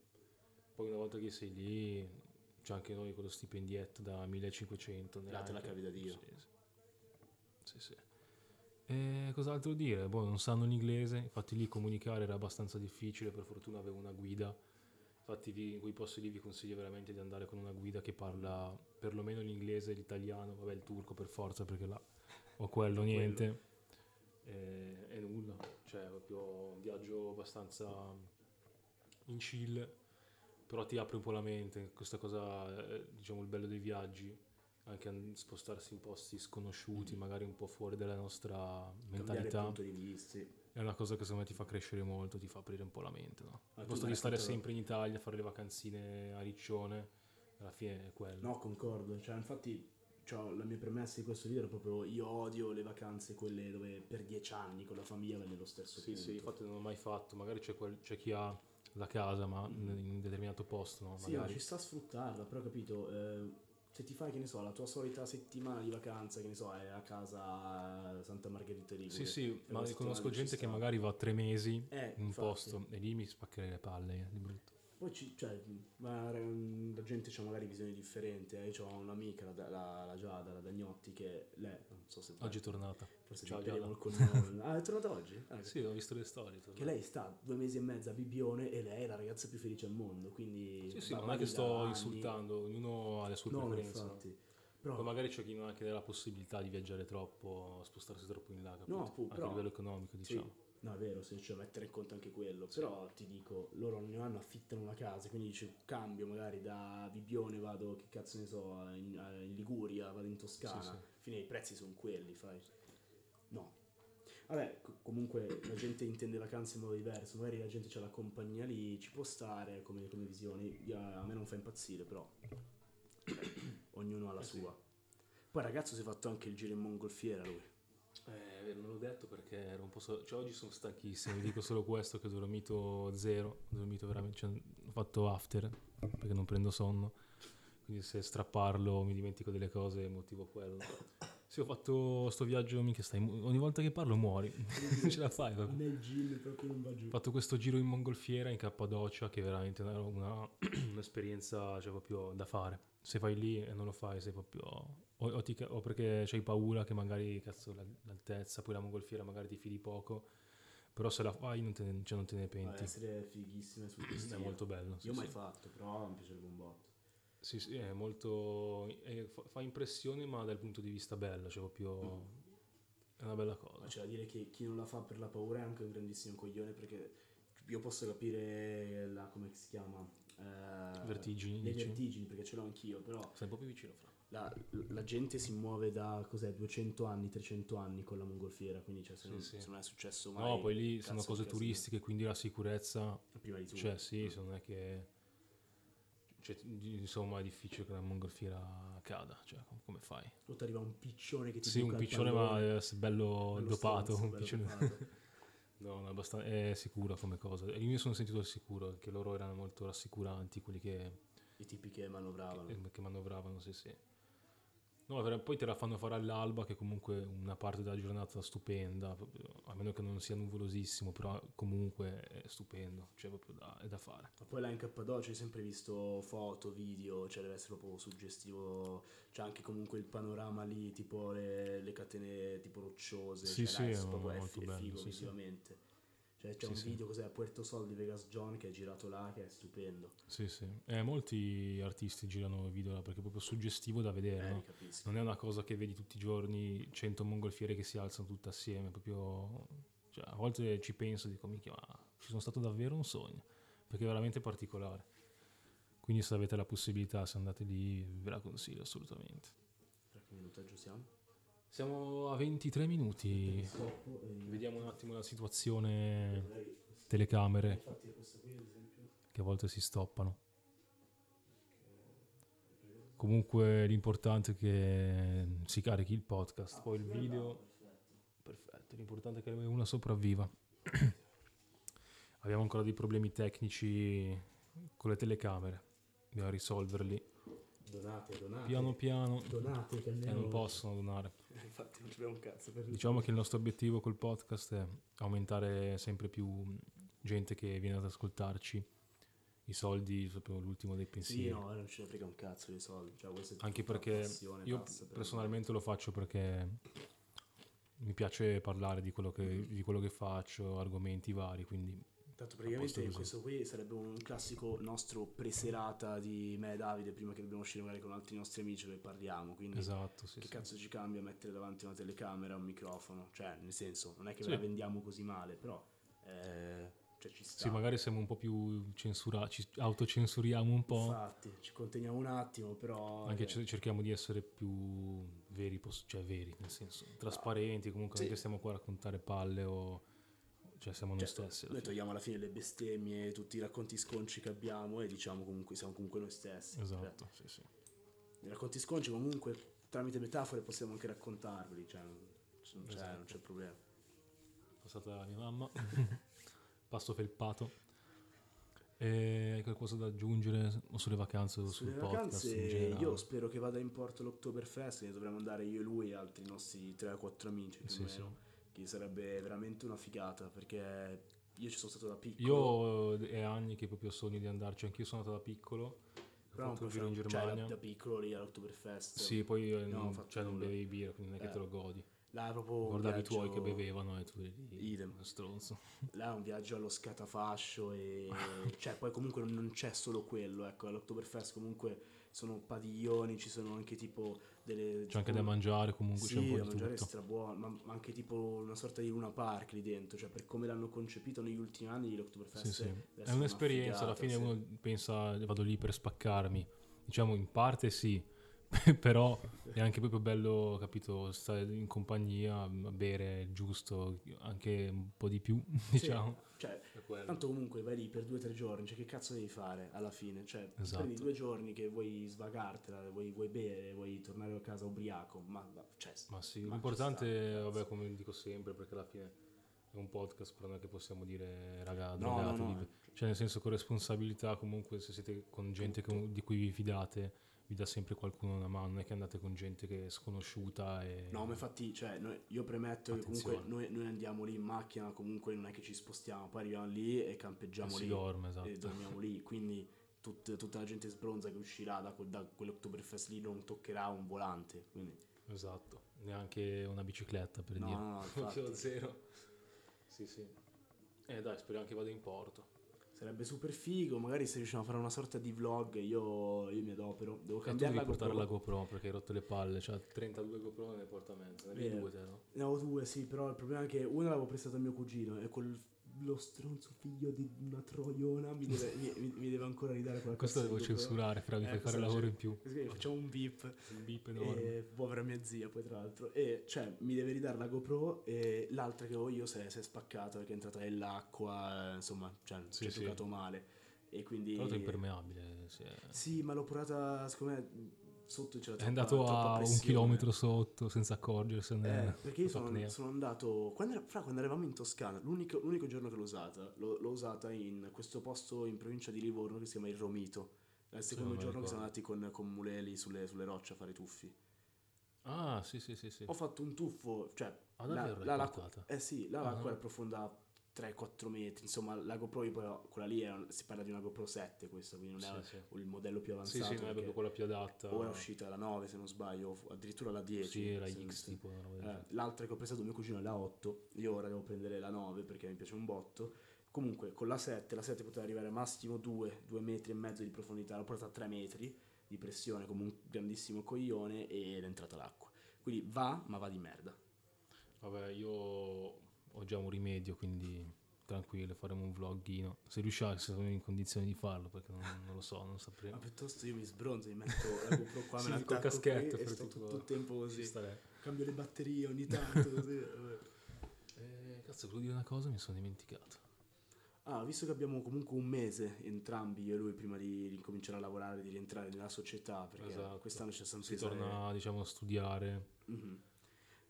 Speaker 1: Poi una volta che sei lì, c'è anche noi con lo stipendietto da 1500.
Speaker 2: Là te la cavi da Dio.
Speaker 1: Sì, sì. Sì, sì. E cos'altro dire? Boh, non sanno l'inglese, infatti lì comunicare era abbastanza difficile, per fortuna avevo una guida. Infatti vi- in quei posti lì vi consiglio veramente di andare con una guida che parla perlomeno l'inglese, l'italiano, vabbè il turco per forza perché là o quello niente e, e nulla, cioè proprio un viaggio abbastanza in chill, però ti apre un po' la mente, questa cosa è diciamo il bello dei viaggi, anche spostarsi in posti sconosciuti, magari un po' fuori dalla nostra
Speaker 2: Cambiare
Speaker 1: mentalità,
Speaker 2: punto di vista. sì.
Speaker 1: È una cosa che secondo me ti fa crescere molto, ti fa aprire un po' la mente, no?
Speaker 2: Ah,
Speaker 1: Al
Speaker 2: tu
Speaker 1: posto di stare sempre in Italia a fare le vacanzine a Riccione, alla fine è quello.
Speaker 2: No, concordo. Cioè, infatti, cioè, la mia premessa di questo video era proprio io odio le vacanze, quelle dove per dieci anni con la famiglia vai nello stesso
Speaker 1: Sì,
Speaker 2: punto.
Speaker 1: sì, infatti non l'ho mai fatto, magari c'è, quel- c'è chi ha la casa ma in un determinato posto, no?
Speaker 2: Sì, ma
Speaker 1: Magari.
Speaker 2: ci sta a sfruttarla, però capito, eh, se ti fai, che ne so, la tua solita settimana di vacanza, che ne so, è a casa Santa Margherita di
Speaker 1: Sì, sì, ma conosco gente che magari va tre mesi
Speaker 2: Eh,
Speaker 1: in un
Speaker 2: infatti.
Speaker 1: posto e lì mi spaccherei le palle eh, di brutto.
Speaker 2: Poi ci, cioè, ma la gente ha magari visioni differenti. eh. Io ho un'amica, la, la, la Giada, la Dagnotti, che lei, non so se
Speaker 1: Oggi è tornata.
Speaker 2: forse
Speaker 1: Ciao, Giada.
Speaker 2: il cognome. ah, è tornata oggi? Ah,
Speaker 1: Sì, ho visto le storie.
Speaker 2: Che lei sta due mesi e mezzo a Bibione e lei è la ragazza più felice al mondo. Quindi
Speaker 1: Sì, sì,
Speaker 2: va-
Speaker 1: non è che sto
Speaker 2: anni.
Speaker 1: insultando, ognuno ha le sue
Speaker 2: No,
Speaker 1: preferenze.
Speaker 2: infatti. Però,
Speaker 1: Poi magari c'è chi non ha anche la possibilità di viaggiare troppo, spostarsi troppo in là, capito?
Speaker 2: No, pu-
Speaker 1: anche
Speaker 2: però-
Speaker 1: a livello economico,
Speaker 2: sì. No, è vero, se c'è da mettere in conto anche quello. Però ti dico, loro ogni anno affittano una casa, quindi dici, cambio magari da Bibione, vado, che cazzo ne so, in, in Liguria, vado in Toscana.
Speaker 1: Sì, sì.
Speaker 2: Fine i prezzi sono quelli, fai. No. Vabbè, co- comunque la gente intende vacanze in modo diverso, magari la gente c'ha la compagnia lì, ci può stare come, come visione. Io- a me non fa impazzire, però ognuno ha la
Speaker 1: Eh sì.
Speaker 2: sua. Poi ragazzo si è fatto anche il giro in mongolfiera lui.
Speaker 1: Eh, non l'ho detto perché ero un po' so- cioè, oggi sono stanchissimo, vi dico solo questo che ho dormito zero, ho dormito veramente, cioè, ho fatto after perché non prendo sonno, quindi se strapparlo mi dimentico delle cose, motivo quello. Sì, ho fatto sto viaggio, minchia stai, ogni volta che parlo muori, non ce la fai proprio.
Speaker 2: Nel gin proprio non va giù.
Speaker 1: Ho fatto questo giro in mongolfiera in Cappadocia che è veramente una, una- un'esperienza cioè, proprio da fare. Se vai lì e non lo fai sei proprio... O, o ti o perché c'hai paura che magari cazzo la- l'altezza, poi la mongolfiera magari ti fidi poco, però se la fai non te ne, cioè, non te ne
Speaker 2: Deve
Speaker 1: penti.
Speaker 2: essere fighissime sul
Speaker 1: È molto bello. sì,
Speaker 2: Io ho
Speaker 1: sì.
Speaker 2: mai fatto, però mi piacerebbe un botto.
Speaker 1: Sì, sì, è molto... è- fa, impressione ma dal punto di vista bello, cioè proprio... È una bella cosa.
Speaker 2: Ma c'è da dire che chi non la fa per la paura è anche un grandissimo coglione perché io posso capire la, come si chiama? Eh,
Speaker 1: Vertigini,
Speaker 2: Le vertigini perché ce l'ho anch'io, però
Speaker 1: Stai un po' più vicino, Fra.
Speaker 2: La, la gente si muove da cos'è, 200 anni, 300 anni con la mongolfiera, quindi cioè, se,
Speaker 1: Sì,
Speaker 2: non,
Speaker 1: sì.
Speaker 2: se non è successo mai...
Speaker 1: No, poi lì sono cose
Speaker 2: casino.
Speaker 1: turistiche, quindi la sicurezza
Speaker 2: Prima di tutto.
Speaker 1: Cioè, sì, se non è che. Cioè, insomma, è difficile che una mongolfiera cada. Cioè, com- come fai?
Speaker 2: O ti arriva un piccione che ti
Speaker 1: Sì, un piccione, ma è bello,
Speaker 2: bello
Speaker 1: dopato.
Speaker 2: stronzo,
Speaker 1: un
Speaker 2: bello
Speaker 1: piccione-
Speaker 2: dopato.
Speaker 1: no, no, è, sicura come cosa. Io mi sono sentito sicuro che loro erano molto rassicuranti, quelli che,
Speaker 2: I tipi che manovravano.
Speaker 1: che, che manovravano, sì, sì. No, poi te la fanno fare all'alba, che comunque è una parte della giornata stupenda, a meno che non sia nuvolosissimo, però comunque è stupendo, cioè proprio da, è da fare.
Speaker 2: Ma poi là in Cappadocia hai sempre visto foto, video, cioè deve essere proprio suggestivo. C'è anche comunque il panorama lì, tipo le, le catene tipo rocciose.
Speaker 1: Sì,
Speaker 2: cioè,
Speaker 1: sì,
Speaker 2: là
Speaker 1: è
Speaker 2: proprio
Speaker 1: molto
Speaker 2: fi-
Speaker 1: bello,
Speaker 2: figo
Speaker 1: sì, sì.
Speaker 2: Cioè c'è
Speaker 1: Sì,
Speaker 2: un
Speaker 1: sì.
Speaker 2: video cos'è a Puerto Sol di Vegas John che è girato là che è stupendo.
Speaker 1: Sì, sì. Eh, molti artisti girano video là perché è proprio suggestivo da vedere,
Speaker 2: Eh,
Speaker 1: no? Non è una cosa che vedi tutti i giorni 100 mongolfiere che si alzano tutte assieme, proprio... Cioè, a volte ci penso e dico, minchia, ma ci sono stato davvero un sogno, perché è veramente particolare. Quindi se avete la possibilità, se andate lì, ve la consiglio assolutamente.
Speaker 2: Tra che minutaggio siamo?
Speaker 1: Siamo a 23 minuti,
Speaker 2: Stoppo e-
Speaker 1: vediamo un attimo la situazione telecamere che a volte si stoppano. Comunque l'importante è che si carichi il podcast, poi il video... Perfetto, l'importante è che una sopravviva. Abbiamo ancora dei problemi tecnici con le telecamere, dobbiamo risolverli
Speaker 2: Donate, donate.
Speaker 1: piano piano
Speaker 2: Donate che
Speaker 1: e
Speaker 2: almeno...
Speaker 1: non possono donare.
Speaker 2: Eh, Infatti non abbiamo un cazzo per
Speaker 1: Diciamo che il nostro obiettivo col podcast è aumentare sempre più gente che viene ad ascoltarci. I soldi, proprio l'ultimo dei pensieri.
Speaker 2: Sì, no, non ce ne frega un cazzo dei soldi. Cioè,
Speaker 1: Anche perché io
Speaker 2: per-
Speaker 1: personalmente lo faccio perché mi piace parlare di quello che, di quello che faccio, argomenti vari, quindi
Speaker 2: Tanto praticamente questo qui sarebbe un classico nostro preserata di me e Davide prima che dobbiamo uscire magari con altri nostri amici dove parliamo. Quindi
Speaker 1: Esatto, sì,
Speaker 2: che
Speaker 1: sì.
Speaker 2: cazzo ci cambia mettere davanti una telecamera un microfono? Cioè, nel senso, non è che
Speaker 1: Sì.
Speaker 2: ve la vendiamo così male, però eh, cioè, ci sta.
Speaker 1: Sì, magari siamo un po' più censurati, ci autocensuriamo un po',
Speaker 2: Infatti, ci conteniamo un attimo, però...
Speaker 1: anche
Speaker 2: eh,
Speaker 1: ce- cerchiamo di essere più veri, cioè veri, nel senso, trasparenti, comunque
Speaker 2: Sì.
Speaker 1: non che stiamo qua a raccontare palle o... Cioè siamo noi
Speaker 2: Certo,
Speaker 1: stessi.
Speaker 2: noi togliamo alla fine le bestemmie, tutti i racconti sconci che abbiamo e diciamo comunque siamo comunque noi stessi.
Speaker 1: Esatto, sì, sì.
Speaker 2: Cioè, I racconti sconci comunque tramite metafore possiamo anche raccontarli, cioè non, non c'è,
Speaker 1: Esatto.
Speaker 2: non c'è problema.
Speaker 1: Passata mia mamma, pasto felpato. E hai qualcosa da aggiungere o sulle vacanze o sul
Speaker 2: Sulle
Speaker 1: podcast
Speaker 2: vacanze
Speaker 1: generale?
Speaker 2: io spero che vada in porto l'Oktoberfest, ne dovremmo andare io e lui e altri nostri 3 o 4 amici più
Speaker 1: Sì,
Speaker 2: o
Speaker 1: sì.
Speaker 2: Che sarebbe veramente una figata perché io ci sono stato da piccolo.
Speaker 1: Io è anni che proprio sogno di andarci, anch'io sono andato da piccolo,
Speaker 2: però non
Speaker 1: giro in
Speaker 2: fare- cioè,
Speaker 1: Germania.
Speaker 2: da, da piccolo lì all'Oktoberfest.
Speaker 1: Sì, poi eh,
Speaker 2: No, ho
Speaker 1: non, cioè, non bevevi birra, quindi non è che
Speaker 2: Eh.
Speaker 1: te lo godi.
Speaker 2: Là è proprio
Speaker 1: Guardavi i
Speaker 2: viaggio-
Speaker 1: tuoi che bevevano e tu lì,
Speaker 2: Idem.
Speaker 1: stronzo.
Speaker 2: Là è un viaggio allo scatafascio e cioè poi comunque non- non c'è solo quello, ecco, all'Oktoberfest comunque sono padiglioni, ci sono anche tipo delle
Speaker 1: C'è anche da mangiare comunque,
Speaker 2: Sì,
Speaker 1: c'è un po'
Speaker 2: da mangiare è
Speaker 1: tutto.
Speaker 2: strabuono, ma, ma anche tipo una sorta di Luna Park lì dentro, cioè per come l'hanno concepito negli ultimi anni l'Oktoberfest
Speaker 1: Sì, sì. È un'esperienza,
Speaker 2: una
Speaker 1: alla fine
Speaker 2: figata,
Speaker 1: uno pensa vado lì per spaccarmi. Diciamo in parte sì, però è anche proprio bello, capito, stare in compagnia, bere il giusto, anche un po' di più,
Speaker 2: sì.
Speaker 1: diciamo.
Speaker 2: Sì, cioè, tanto comunque vai lì per due o tre giorni, cioè che cazzo devi fare alla fine? Cioè,
Speaker 1: Esatto.
Speaker 2: prendi due giorni che vuoi svagartela, vuoi, vuoi bere, vuoi tornare a casa ubriaco, ma, ma- cioè,
Speaker 1: Ma sì,
Speaker 2: ma
Speaker 1: l'importante,
Speaker 2: sta,
Speaker 1: vabbè, come dico sempre, perché alla fine è un podcast, però non è che possiamo dire, raga,
Speaker 2: No,
Speaker 1: drogatevi.
Speaker 2: no, no.
Speaker 1: Cioè, nel senso, con responsabilità, comunque, se siete con gente che- di cui vi fidate, vi dà sempre qualcuno una mano, non è che andate con gente che è sconosciuta e...
Speaker 2: No, ma infatti, cioè, noi- io premetto che comunque
Speaker 1: Attenzione.
Speaker 2: noi, noi andiamo lì in macchina, comunque non è che ci spostiamo, poi arriviamo lì e campeggiamo
Speaker 1: si
Speaker 2: lì
Speaker 1: dorme, esatto.
Speaker 2: e dormiamo lì, quindi tut- tutta la gente sbronza che uscirà da, da quell'Oktoberfest lì non toccherà un volante, quindi
Speaker 1: Esatto, neanche una bicicletta per
Speaker 2: no,
Speaker 1: dire.
Speaker 2: no, no,
Speaker 1: zero. Sì, sì. Eh dai, speriamo che vada in porto.
Speaker 2: Sarebbe super figo, magari se riusciamo a fare una sorta di vlog io, io mi adopero, devo cambiare la
Speaker 1: portare
Speaker 2: GoPro.
Speaker 1: la GoPro perché hai rotto le palle, cioè 32 GoPro ne porta mezzo, ne avevi due te, no?
Speaker 2: Ne ho due, sì, però il problema è che una l'avevo prestata a mio cugino e quel lo stronzo figlio di una troiona mi deve, mi, mi- deve ancora ridare quella
Speaker 1: Questo devo censurare, però mi
Speaker 2: Eh,
Speaker 1: fai fare
Speaker 2: questo
Speaker 1: lavoro in più.
Speaker 2: Facciamo un beep.
Speaker 1: Un beep enorme.
Speaker 2: E povera mia zia, poi tra l'altro. E cioè, mi deve ridare la GoPro e l'altra che ho io si è, si è spaccata perché è entrata nell'acqua, eh, insomma, cioè,
Speaker 1: Sì,
Speaker 2: ci è
Speaker 1: sì.
Speaker 2: male. E quindi...
Speaker 1: Tra l'altro è impermeabile. sì,
Speaker 2: Sì, ma l'ho portata, secondo me, sotto c'era
Speaker 1: È
Speaker 2: troppa-
Speaker 1: andato
Speaker 2: troppa
Speaker 1: a un chilometro sotto senza accorgersene.
Speaker 2: Eh, perché io sono, sono andato quando, era- fra, quando eravamo in Toscana l'unico, l'unico giorno che l'ho usata l'ho, l'ho usata in questo posto in provincia di Livorno che si chiama il Romito è il secondo
Speaker 1: lo
Speaker 2: giorno che siamo andati con, con Muleli sulle, sulle rocce a fare i tuffi
Speaker 1: Ah, sì, sì, sì, sì.
Speaker 2: ho fatto un tuffo cioè
Speaker 1: Ah, l'hai
Speaker 2: l'acqua,
Speaker 1: portata?
Speaker 2: eh sì là
Speaker 1: Ah.
Speaker 2: l'acqua era profonda 3-4 metri insomma la GoPro io ho- quella lì era- si parla di una GoPro 7 questa quindi non è
Speaker 1: Sì, sì.
Speaker 2: il modello più
Speaker 1: Sì,
Speaker 2: avanzato
Speaker 1: sì, non è proprio quella più adatta.
Speaker 2: ora è uscita la 9 se non sbaglio addirittura la 10
Speaker 1: Sì,
Speaker 2: se-
Speaker 1: X tipo.
Speaker 2: eh, l'altra che ho prestato a mio cugino è la 8, io ora devo prendere la 9 perché mi piace un botto. Comunque con la 7, la 7 poteva arrivare massimo 2, 2 metri e mezzo di profondità, l'ho portata a 3 metri di pressione come un grandissimo coglione ed è entrata l'acqua. Quindi va, ma va di merda.
Speaker 1: Vabbè, io ho già un rimedio, quindi tranquillo, faremo un vloghino. Se riusciamo, se sono in condizione di farlo, perché non, non lo so, non
Speaker 2: Ma
Speaker 1: sapremo.
Speaker 2: piuttosto io mi sbronzo, mi metto la GoPro qua,
Speaker 1: Sì,
Speaker 2: me la
Speaker 1: col caschetto
Speaker 2: qui e sto
Speaker 1: tutto-
Speaker 2: tutto il tempo così. Cambio le batterie ogni tanto così.
Speaker 1: Eh, cazzo, volevo dire una cosa, mi sono dimenticato.
Speaker 2: Ah, visto che abbiamo comunque un mese entrambi, io e lui, prima di ricominciare a lavorare, di rientrare nella società, perché
Speaker 1: Esatto.
Speaker 2: quest'anno c'è sempre
Speaker 1: Si torna, diciamo, a studiare, eh,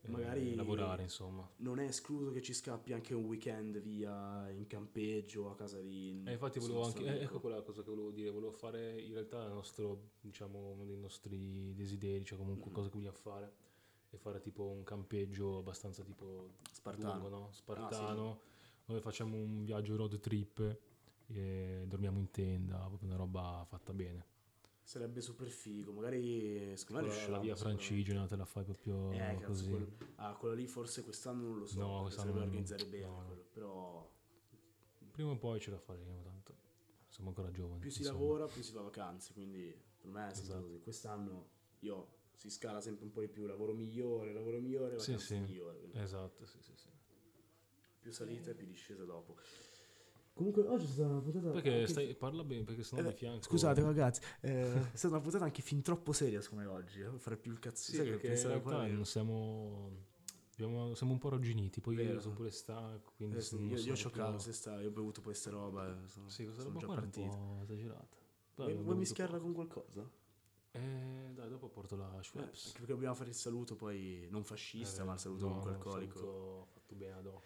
Speaker 2: Magari
Speaker 1: lavorare, insomma.
Speaker 2: non è escluso che ci scappi anche un weekend via in campeggio a casa di...
Speaker 1: Eh, infatti volevo anche, eh, ecco quella cosa che volevo dire, volevo fare in realtà il nostro, diciamo, uno dei nostri desideri, cioè comunque
Speaker 2: Mhm.
Speaker 1: cosa che vogliamo fare, è fare tipo un campeggio abbastanza tipo
Speaker 2: Spartano.
Speaker 1: lungo, no?
Speaker 2: Ah,
Speaker 1: Spartano, dove facciamo un viaggio road trip e dormiamo in tenda, proprio una roba fatta bene.
Speaker 2: Sarebbe super figo, magari secondo me
Speaker 1: la, via francigena te la fai proprio
Speaker 2: Eh, cazzo,
Speaker 1: così.
Speaker 2: quello- ah, quello lì forse quest'anno non lo so,
Speaker 1: No, quest'anno non-
Speaker 2: organizzare bene
Speaker 1: no.
Speaker 2: quello, però...
Speaker 1: Prima o poi ce la faremo, tanto siamo ancora giovani.
Speaker 2: Più si
Speaker 1: insomma.
Speaker 2: lavora, più si fa vacanze, quindi per me è sempre
Speaker 1: Esatto.
Speaker 2: così. Quest'anno io si scala sempre un po' di più, lavoro migliore, lavoro migliore,
Speaker 1: Sì,
Speaker 2: vacanze
Speaker 1: sì.
Speaker 2: migliore. quindi
Speaker 1: Esatto, sì, sì, sì.
Speaker 2: più salite, più discese dopo. Comunque oggi è stata una puntata...
Speaker 1: Perché
Speaker 2: anche-
Speaker 1: stai, parla bene, perché sennò
Speaker 2: Eh,
Speaker 1: di fianco...
Speaker 2: Scusate ragazzi, eh, è stata una puntata anche fin troppo seria come oggi, eh, fare più il cazzo.
Speaker 1: Sì,
Speaker 2: sai che
Speaker 1: perché in realtà non siamo... abbiamo- siamo un po' arrugginiti, poi
Speaker 2: Vero.
Speaker 1: io sono pure stanco, quindi
Speaker 2: Eh sì, io, io
Speaker 1: sono
Speaker 2: ho
Speaker 1: più-
Speaker 2: caldo, se sta, io ho bevuto poi sta roba. eh, Sono,
Speaker 1: Sì, questa
Speaker 2: sono
Speaker 1: roba
Speaker 2: già
Speaker 1: qua era un
Speaker 2: partito.
Speaker 1: po' esagerata. Però
Speaker 2: Vuoi, mischiarla
Speaker 1: poco.
Speaker 2: con qualcosa?
Speaker 1: Eh, dai, dopo porto la
Speaker 2: Eh,
Speaker 1: Schweppes.
Speaker 2: anche perché dobbiamo fare il saluto poi non fascista,
Speaker 1: Eh,
Speaker 2: ma il saluto
Speaker 1: no,
Speaker 2: alcolico.
Speaker 1: saluto fatto bene ad hoc.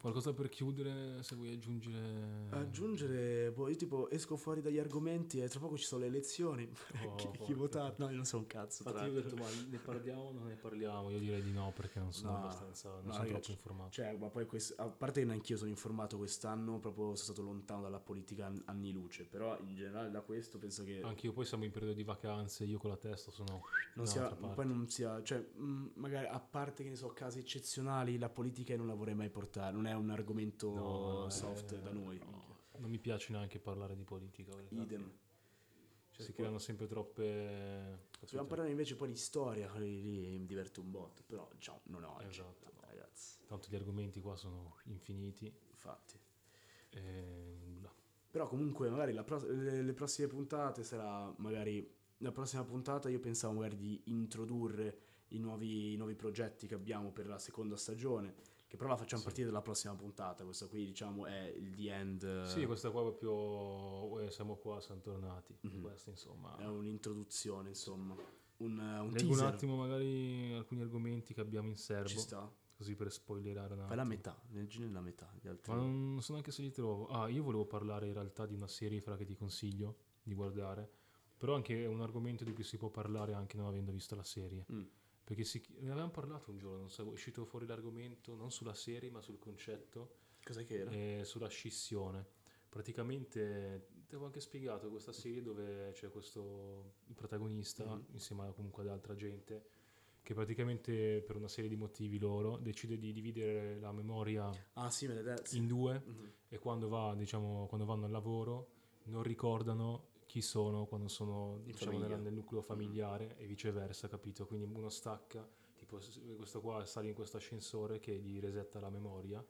Speaker 1: Qualcosa per chiudere, se vuoi aggiungere...
Speaker 2: Aggiungere, boh, io tipo esco fuori dagli argomenti e tra poco ci sono le elezioni.
Speaker 1: Oh,
Speaker 2: chi, chi
Speaker 1: porca
Speaker 2: vota? No, io non so un cazzo.
Speaker 1: Infatti io ho detto, ma ne parliamo o non ne parliamo? Io direi di no, perché non sono
Speaker 2: No,
Speaker 1: abbastanza, non
Speaker 2: no,
Speaker 1: sono
Speaker 2: ragazzi,
Speaker 1: troppo informato.
Speaker 2: Cioè, ma poi quest- a parte che neanch'io sono informato quest'anno, proprio sono stato lontano dalla politica an- anni luce, però in generale da questo penso che
Speaker 1: Anche io poi siamo in periodo di vacanze, io con la testa sono...
Speaker 2: non sia, poi non sia, cioè, mh, magari a parte che ne so, casi eccezionali, la politica io non la vorrei mai portare, non è un argomento
Speaker 1: No,
Speaker 2: soft
Speaker 1: eh,
Speaker 2: da noi.
Speaker 1: no, non mi piace neanche parlare di politica.
Speaker 2: Idem.
Speaker 1: Cioè, si creano sempre troppe...
Speaker 2: Vogliamo parlare invece poi di storia, lì mi diverte un botto, però ciao, non oggi.
Speaker 1: Esatto.
Speaker 2: Vabbè, ragazzi,
Speaker 1: Tanto gli argomenti qua sono infiniti.
Speaker 2: infatti.
Speaker 1: E nulla.
Speaker 2: Però comunque magari la pro- le, le prossime puntate sarà magari la prossima puntata io pensavo magari di introdurre i nuovi, i nuovi progetti che abbiamo per la seconda stagione, che però la facciamo
Speaker 1: Sì.
Speaker 2: partire dalla prossima puntata, questa qui diciamo è il the end,
Speaker 1: Sì, questa qua proprio... eh, siamo qua, siamo tornati.
Speaker 2: Mhm.
Speaker 1: Questa insomma...
Speaker 2: è un'introduzione insomma, un, eh, un
Speaker 1: Leggo un
Speaker 2: teaser,
Speaker 1: attimo magari alcuni argomenti che abbiamo in serbo,
Speaker 2: ci sta,
Speaker 1: così per spoilerare un
Speaker 2: fai la
Speaker 1: attimo.
Speaker 2: metà, nella metà, gli altri...
Speaker 1: Ma non so neanche se li trovo. Ah, io volevo parlare in realtà di una serie fra che ti consiglio di guardare, però anche è un argomento di cui si può parlare anche non avendo visto la serie.
Speaker 2: Mm.
Speaker 1: Perché si- ne avevamo parlato un giorno, non so, è uscito fuori l'argomento non sulla serie ma sul concetto
Speaker 2: Cos'è che era?
Speaker 1: e sulla scissione. Praticamente ti avevo anche spiegato questa serie dove c'è questo protagonista
Speaker 2: Mhm.
Speaker 1: insieme comunque ad altra gente che praticamente per una serie di motivi loro decide di dividere la memoria
Speaker 2: Ah sì,
Speaker 1: in due
Speaker 2: Mhm.
Speaker 1: e quando, va, diciamo, quando vanno al lavoro non ricordano chi sono quando sono diciamo, nella- nel nucleo familiare e viceversa, capito? Quindi uno stacca, tipo questo qua sale in questo ascensore che gli resetta la memoria,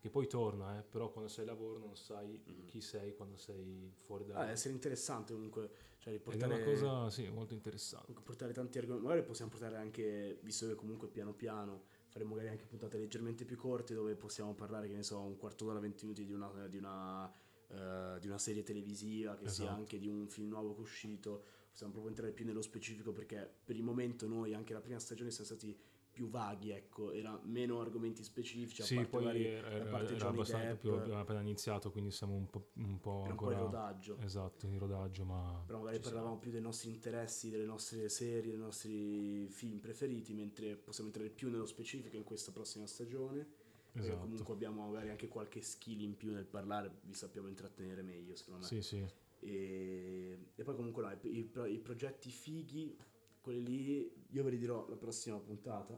Speaker 1: che poi torna, eh, però quando sei al lavoro non sai
Speaker 2: Mhm.
Speaker 1: chi sei quando sei fuori da
Speaker 2: Ah, essere interessante comunque, cioè
Speaker 1: Ed è
Speaker 2: riportare...
Speaker 1: una cosa, sì, molto interessante.
Speaker 2: Portare tanti argomenti, magari possiamo portare anche, visto che comunque piano piano faremo magari anche puntate leggermente più corte dove possiamo parlare, che ne so, un quarto d'ora, 20 minuti di una, di una, eh, di una serie televisiva, che sia
Speaker 1: Esatto.
Speaker 2: anche di un film nuovo che è uscito, possiamo proprio entrare più nello specifico perché per il momento noi, anche la prima stagione, siamo stati più vaghi, ecco, era meno argomenti specifici, a
Speaker 1: Sì,
Speaker 2: parte
Speaker 1: poi
Speaker 2: magari
Speaker 1: era,
Speaker 2: a parte
Speaker 1: era abbastanza
Speaker 2: Depp,
Speaker 1: più, abbiamo appena iniziato, quindi siamo un po', un po'
Speaker 2: era un po'
Speaker 1: ancora...
Speaker 2: in rodaggio.
Speaker 1: Esatto, in rodaggio, ma...
Speaker 2: Però magari parlavamo più dei nostri interessi, delle nostre serie, dei nostri film preferiti, mentre possiamo entrare più nello specifico in questa prossima stagione. Perché
Speaker 1: Esatto.
Speaker 2: comunque abbiamo magari anche qualche skill in più nel parlare, vi sappiamo intrattenere meglio, secondo me.
Speaker 1: Sì, sì.
Speaker 2: E, e poi comunque no, i, i pro- i progetti fighi, quelli lì, io ve li dirò la prossima puntata,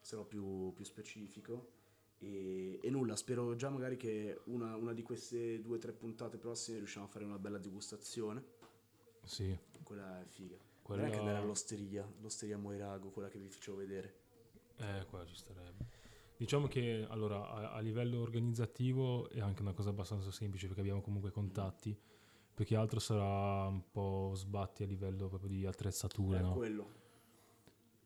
Speaker 2: sarò più, più specifico. E, e nulla, spero già magari che una, una di queste due o tre puntate prossime riusciamo a fare una bella degustazione.
Speaker 1: Sì,
Speaker 2: Quella è figa.
Speaker 1: quella...
Speaker 2: Non è che andare all'osteria, l'osteria Moirago, quella che vi facevo vedere.
Speaker 1: Eh, quella ci starebbe. Diciamo che allora a, a livello organizzativo è anche una cosa abbastanza semplice perché abbiamo comunque contatti. Più che altro sarà un po' sbatti a livello proprio di attrezzature,
Speaker 2: è
Speaker 1: no?
Speaker 2: quello.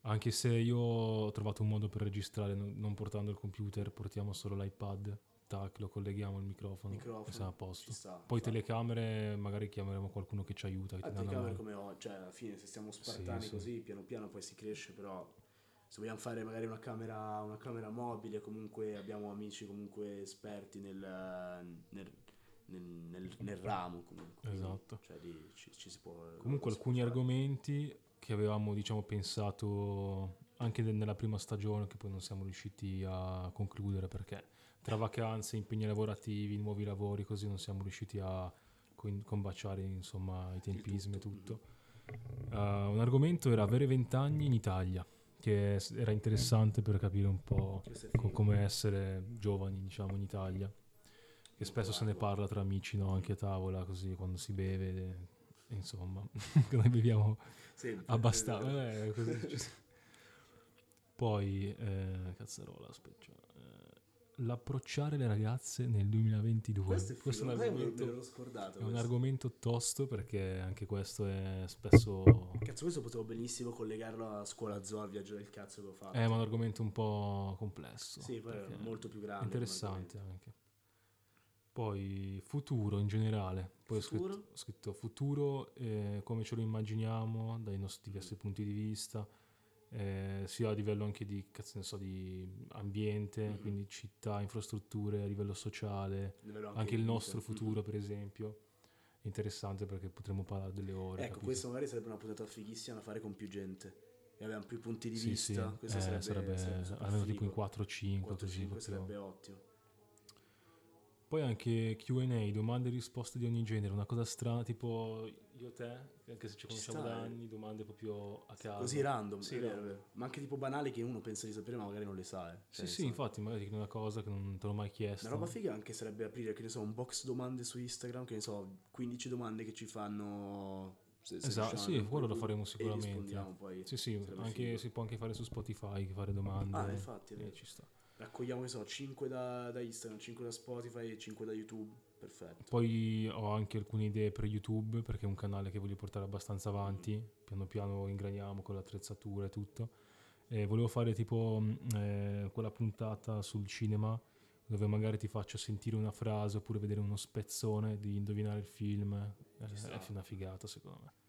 Speaker 1: Anche se io ho trovato un modo per registrare non, portando il computer, portiamo solo l'iPad, tac, lo colleghiamo al microfono,
Speaker 2: Microfono,
Speaker 1: e siamo a posto.
Speaker 2: sta.
Speaker 1: Poi
Speaker 2: fa-
Speaker 1: telecamere, magari chiameremo qualcuno che ci aiuta. Che
Speaker 2: A telecamere come ho, cioè alla fine se stiamo spartani
Speaker 1: sì.
Speaker 2: così, piano piano poi si cresce, però se vogliamo fare magari una camera, una camera mobile, comunque abbiamo amici comunque esperti nel, nel, nel, nel- nel ramo comunque.
Speaker 1: Esatto.
Speaker 2: Cioè lì ci, ci si può...
Speaker 1: Comunque alcuni
Speaker 2: fare.
Speaker 1: argomenti che avevamo diciamo pensato anche nella prima stagione che poi non siamo riusciti a concludere perché tra vacanze, impegni lavorativi, nuovi lavori così non siamo riusciti a combaciare insomma i tempismi e
Speaker 2: tutto,
Speaker 1: tutto. Uh, un argomento era avere 20 anni in Italia. Che era interessante per capire un po' co- come essere giovani, diciamo, in Italia. Che spesso se ne parla tra amici, no? Anche a tavola, così, quando si beve. e- insomma, che noi beviamo abbastanza.
Speaker 2: eh,
Speaker 1: eh, ci- Poi, eh, cazzarola, aspetta. Eh, l'approcciare le ragazze nel 2022.
Speaker 2: Questo è.
Speaker 1: Questo è un argomento, è un argomento tosto perché anche questo è spesso...
Speaker 2: Cazzo, questo potevo benissimo collegarlo a scuola zoo, al viaggio del cazzo che ho fatto.
Speaker 1: È un argomento un po' complesso.
Speaker 2: Sì, poi è molto più grande.
Speaker 1: Interessante anche. Poi futuro in generale. Poi ho
Speaker 2: Futuro?
Speaker 1: scritto, ho scritto futuro eh, come ce lo immaginiamo dai nostri diversi punti di vista, eh, sia a livello anche di, so, di ambiente,
Speaker 2: Mhm.
Speaker 1: quindi città, infrastrutture, a livello sociale,
Speaker 2: Livello
Speaker 1: anche, il nostro
Speaker 2: vita.
Speaker 1: futuro per esempio. Interessante perché potremmo parlare delle ore.
Speaker 2: Ecco,
Speaker 1: capito?
Speaker 2: questa magari sarebbe una puntata fighissima da fare con più gente. E abbiamo più punti di
Speaker 1: Sì,
Speaker 2: vista.
Speaker 1: sì,
Speaker 2: Questo
Speaker 1: eh,
Speaker 2: sarebbe,
Speaker 1: sarebbe,
Speaker 2: sarebbe
Speaker 1: almeno tipo in
Speaker 2: figo.
Speaker 1: 4-5 così
Speaker 2: 4-5
Speaker 1: proprio.
Speaker 2: sarebbe ottimo.
Speaker 1: Poi anche Q&A, domande e risposte di ogni genere, una cosa strana, tipo io e te, anche se ci conosciamo
Speaker 2: sta,
Speaker 1: da
Speaker 2: eh.
Speaker 1: anni, domande proprio a caso.
Speaker 2: Così random,
Speaker 1: Sì,
Speaker 2: vero, vero. Ma anche tipo banali che uno pensa di sapere ma magari non le sa. eh.
Speaker 1: Sì,
Speaker 2: Cioè,
Speaker 1: sì,
Speaker 2: insomma,
Speaker 1: infatti, magari una cosa che non te l'ho mai chiesto.
Speaker 2: Una roba figa anche sarebbe aprire, che ne so, un box domande su Instagram, che ne so, 15 domande che ci fanno... Se, se
Speaker 1: Esatto, sì, quello lo faremo
Speaker 2: E
Speaker 1: sicuramente.
Speaker 2: rispondiamo poi.
Speaker 1: Sì, sì, anche, si può anche fare su Spotify, fare domande.
Speaker 2: Ah, infatti,
Speaker 1: eh, ci sta.
Speaker 2: Raccogliamo, so, 5 da, da Instagram, 5 da Spotify e 5 da YouTube. Perfetto.
Speaker 1: Poi ho anche alcune idee per YouTube, perché è un canale che voglio portare abbastanza avanti. Piano piano ingraniamo con l'attrezzatura e tutto. E volevo fare tipo mh, eh, quella puntata sul cinema, dove magari ti faccio sentire una frase oppure vedere uno spezzone di indovinare il film. Eh,
Speaker 2: sta.
Speaker 1: è una figata, secondo me.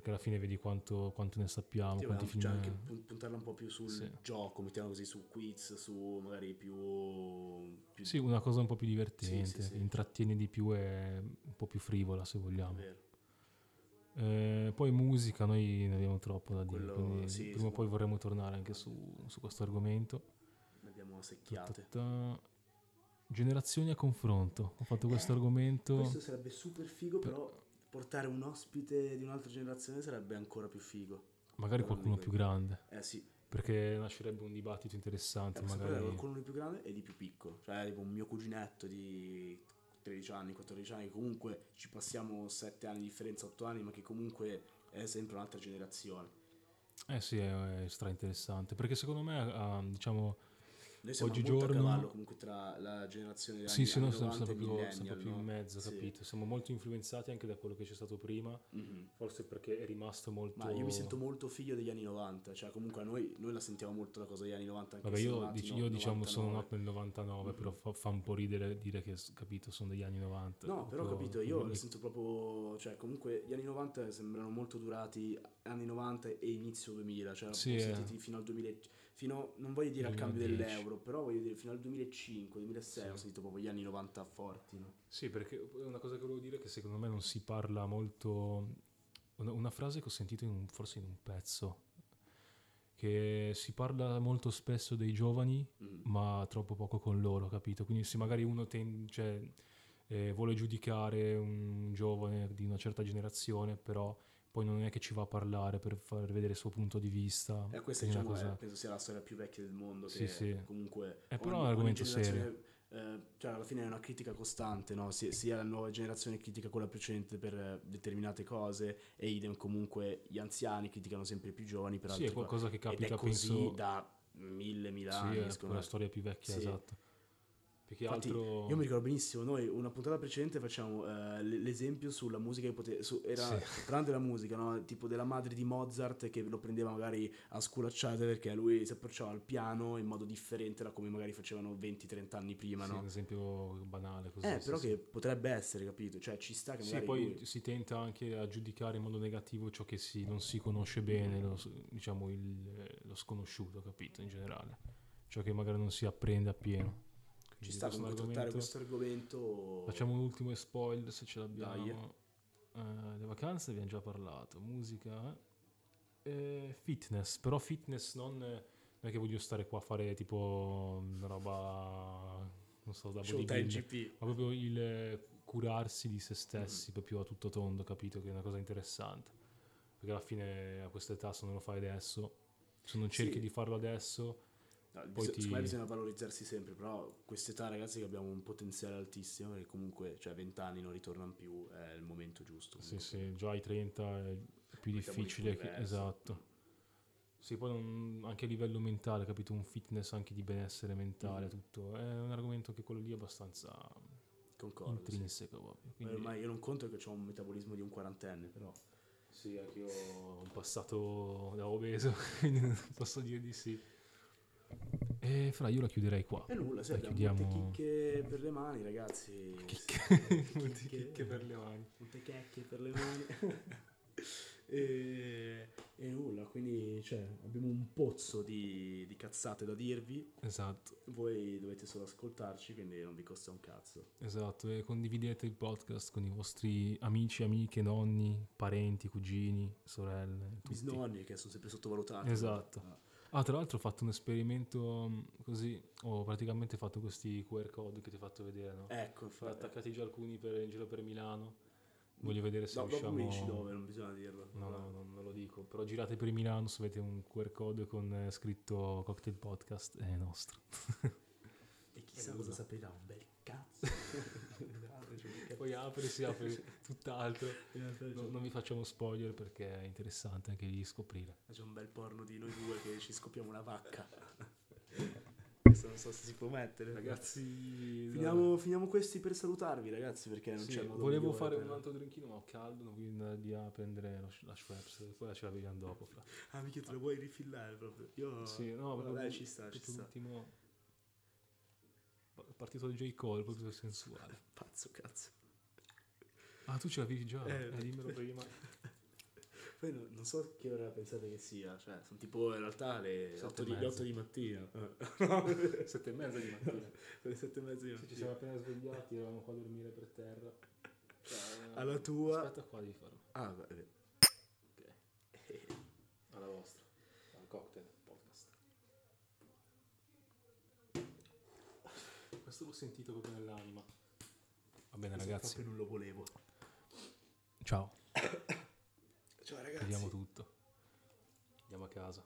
Speaker 1: Perché alla fine vedi quanto, quanto ne sappiamo,
Speaker 2: Sì,
Speaker 1: quanti
Speaker 2: volevamo
Speaker 1: film...
Speaker 2: anche pun- puntarla un po' più sul
Speaker 1: Sì.
Speaker 2: gioco, mettiamo così, su quiz, su magari più... più
Speaker 1: Sì, una cosa un po' più divertente,
Speaker 2: Sì, sì,
Speaker 1: intrattiene di più e un po' più frivola se vogliamo.
Speaker 2: vero.
Speaker 1: Eh, poi musica, noi ne abbiamo troppo da dire,
Speaker 2: Quello-
Speaker 1: prima o poi vorremmo tornare anche su, su questo argomento.
Speaker 2: Ne abbiamo secchiate.
Speaker 1: Ta-ta-ta. Generazioni a confronto, ho fatto questo argomento.
Speaker 2: Questo sarebbe super figo, però portare un ospite di un'altra generazione sarebbe ancora più figo.
Speaker 1: magari qualcuno più grande,
Speaker 2: Eh sì,
Speaker 1: perché nascerebbe un dibattito interessante.
Speaker 2: eh,
Speaker 1: magari...
Speaker 2: qualcuno di più grande e di più piccolo. Cioè, tipo un mio cuginetto di 13 anni, 14 anni, comunque ci passiamo 7 anni di differenza, 8 anni, ma che comunque è sempre un'altra generazione.
Speaker 1: Eh sì, è, è stra interessante, perché secondo me, ah, diciamo,
Speaker 2: Noi siamo
Speaker 1: Oggigiorno-
Speaker 2: a cavallo comunque tra la generazione
Speaker 1: sì,
Speaker 2: anni,
Speaker 1: sì,
Speaker 2: anni
Speaker 1: siamo
Speaker 2: 90
Speaker 1: sempre più,
Speaker 2: millennial,
Speaker 1: sempre più
Speaker 2: no?
Speaker 1: in mezzo,
Speaker 2: Sì.
Speaker 1: capito? Siamo molto influenzati anche da quello che c'è stato prima,
Speaker 2: Mhm.
Speaker 1: forse perché è rimasto molto...
Speaker 2: Ma io mi sento molto figlio degli anni 90, cioè comunque noi, noi la sentiamo molto la cosa degli anni 90. Anche
Speaker 1: Vabbè, io,
Speaker 2: siamo nati
Speaker 1: dic-
Speaker 2: no-
Speaker 1: io diciamo sono
Speaker 2: 99.
Speaker 1: nato nel 99, però fa, fa un po' ridere dire che, capito, sono degli anni 90.
Speaker 2: No, però
Speaker 1: Proprio-
Speaker 2: capito, io
Speaker 1: mi-
Speaker 2: sento proprio, cioè comunque gli anni 90 sembrano molto durati, anni 90 e inizio 2000, cioè
Speaker 1: Sì, eh.
Speaker 2: sentiti fino al 2000, fino, non voglio dire al cambio
Speaker 1: 2010.
Speaker 2: dell'euro, però voglio dire fino al 2005, 2006
Speaker 1: Sì.
Speaker 2: ho sentito proprio gli anni 90 forti, no?
Speaker 1: Sì, perché una cosa che volevo dire è che secondo me non si parla molto... Una, una frase che ho sentito in un- forse in un pezzo, che si parla molto spesso dei giovani,
Speaker 2: Mm.
Speaker 1: ma troppo poco con loro, capito? Quindi se magari uno ten- cioè, eh, vuole giudicare un giovane di una certa generazione, però poi non è che ci va a parlare per far vedere il suo punto di vista.
Speaker 2: E questa diciamo
Speaker 1: cosa-
Speaker 2: è- penso sia la storia più vecchia del mondo,
Speaker 1: Sì,
Speaker 2: che
Speaker 1: sì.
Speaker 2: comunque...
Speaker 1: È però un argomento
Speaker 2: generazione, eh, cioè alla fine è una critica costante, no? Si- sia la nuova generazione critica quella precedente per eh, determinate cose e idem comunque gli anziani criticano sempre i più giovani per
Speaker 1: Sì,
Speaker 2: altre
Speaker 1: è qualcosa che
Speaker 2: cose. Ed
Speaker 1: capita,
Speaker 2: è così
Speaker 1: penso...
Speaker 2: da mille, mille
Speaker 1: Sì,
Speaker 2: anni,
Speaker 1: è
Speaker 2: secondo
Speaker 1: quella
Speaker 2: me.
Speaker 1: storia più vecchia,
Speaker 2: Sì.
Speaker 1: esatto.
Speaker 2: Infatti,
Speaker 1: altro...
Speaker 2: Io mi ricordo benissimo, noi una puntata precedente facciamo eh, l'esempio sulla musica che poteva... Su, era
Speaker 1: Sì.
Speaker 2: parlando della musica, no? tipo della madre di Mozart che lo prendeva magari a sculacciate perché lui si approcciava al piano in modo differente da come magari facevano 20-30 anni prima,
Speaker 1: Sì,
Speaker 2: no?
Speaker 1: un esempio banale così.
Speaker 2: Eh, però
Speaker 1: sì.
Speaker 2: che potrebbe essere, capito? Cioè ci sta che
Speaker 1: Sì, poi
Speaker 2: lui-
Speaker 1: si tenta anche a giudicare in modo negativo ciò che si, non si conosce bene, lo, diciamo il- lo sconosciuto, capito, in generale. Ciò che magari non si apprende appieno.
Speaker 2: Ci sta comunque trattare questo argomento...
Speaker 1: Facciamo un ultimo spoiler se ce l'abbiamo. Eh, le vacanze abbiamo già parlato, musica eh, fitness, però fitness non, non è che voglio stare qua a fare tipo una roba, non so, da
Speaker 2: GP.
Speaker 1: ma proprio il curarsi di se
Speaker 2: Mm.
Speaker 1: stessi proprio a tutto tondo, capito? Che è una cosa interessante. Perché alla fine a questa età se non lo fai adesso Se non cerchi
Speaker 2: Sì.
Speaker 1: di farlo adesso,
Speaker 2: No, bis-
Speaker 1: ti-
Speaker 2: Secondo me bisogna valorizzarsi sempre, però quest'età ragazzi che abbiamo un potenziale altissimo e comunque, cioè 20 anni non ritornano più, è il momento giusto.
Speaker 1: sì, sì, già ai 30 è più difficile. Che, esatto. Sì, poi non- anche a livello mentale, capito? Un fitness anche di benessere mentale,
Speaker 2: Mm.
Speaker 1: tutto. È un argomento che quello lì è abbastanza
Speaker 2: Concordo. sì.
Speaker 1: intrinseco proprio.
Speaker 2: Ma
Speaker 1: Quindi,
Speaker 2: Ormai io non conto che ho un metabolismo di un quarantenne, però.
Speaker 1: sì, anche io ho un passato da obeso, quindi non posso dire di sì. E fra io la chiuderei qua.
Speaker 2: E nulla,
Speaker 1: Dai,
Speaker 2: abbiamo
Speaker 1: chiudiamo-
Speaker 2: molte chicche per le mani, ragazzi.
Speaker 1: Chicche. Molte chicche per le mani.
Speaker 2: Molte checche per le mani. e, e nulla, quindi cioè, abbiamo un pozzo di, di cazzate da dirvi.
Speaker 1: Esatto,
Speaker 2: Voi dovete solo ascoltarci, quindi non vi costa un cazzo.
Speaker 1: esatto. E condividete il podcast con i vostri amici, amiche, nonni, parenti, cugini, sorelle. Tutti.
Speaker 2: Bisnonni che sono sempre sottovalutati.
Speaker 1: Esatto.
Speaker 2: Ah,
Speaker 1: Ah, tra l'altro ho fatto un esperimento mh, così, ho praticamente fatto questi QR code che ti ho fatto vedere, no?
Speaker 2: Ecco,
Speaker 1: Ho
Speaker 2: infatti.
Speaker 1: attaccati già alcuni per, in giro per Milano. Voglio vedere se
Speaker 2: dopo
Speaker 1: riusciamo...
Speaker 2: mi dici dove, non bisogna dirlo.
Speaker 1: No, no, no, non lo dico. Però girate per Milano, se avete un QR code con eh, scritto Cocktail Podcast, è nostro.
Speaker 2: E chissà
Speaker 1: Eh,
Speaker 2: cosa
Speaker 1: no.
Speaker 2: saprirà, un bel cazzo.
Speaker 1: Poi apre, si apre tutt'altro. No- non vi facciamo spoiler perché è interessante anche lì scoprire.
Speaker 2: C'è un bel porno di noi due che ci scopriamo una vacca. Questo non so se si può mettere.
Speaker 1: Ragazzi,
Speaker 2: Finiamo, finiamo questi per salutarvi, ragazzi, perché non
Speaker 1: Sì,
Speaker 2: c'è modo
Speaker 1: volevo fare
Speaker 2: per-
Speaker 1: un altro drinkino, ma ho caldo, non voglio andare via a prendere lo, la Schweppes, poi ce la vediamo dopo. Fra.
Speaker 2: Ah, mica te lo vuoi rifillare proprio. Io...
Speaker 1: Sì, no,
Speaker 2: Vabbè,
Speaker 1: proprio-
Speaker 2: ci sta, ci sta.
Speaker 1: l'ultimo... Partito il J. Cole, proprio sensuale.
Speaker 2: Pazzo, cazzo.
Speaker 1: Ah, tu ce l'avevi già?
Speaker 2: Eh,
Speaker 1: Eh, dimmelo prima.
Speaker 2: Poi no- non so che ora pensate che sia, cioè, sono tipo in realtà le
Speaker 1: Sette
Speaker 2: 8
Speaker 1: e
Speaker 2: di, le
Speaker 1: mezza.
Speaker 2: 8 di mattina. Eh.
Speaker 1: Sette e mezza di mattina.
Speaker 2: le 7 e mezza di
Speaker 1: Sì, ci
Speaker 2: mattina.
Speaker 1: siamo appena svegliati, eravamo qua a dormire per terra. Cioè,
Speaker 2: Alla tua...
Speaker 1: Aspetta qua, devi farlo.
Speaker 2: Ah, beh,
Speaker 1: Ok. Alla vostra. Al cocktail podcast. Questo l'ho sentito proprio nell'anima. Va bene ragazzi,
Speaker 2: Proprio non lo volevo.
Speaker 1: Ciao.
Speaker 2: Ciao ragazzi.
Speaker 1: Vediamo tutto. Andiamo a casa.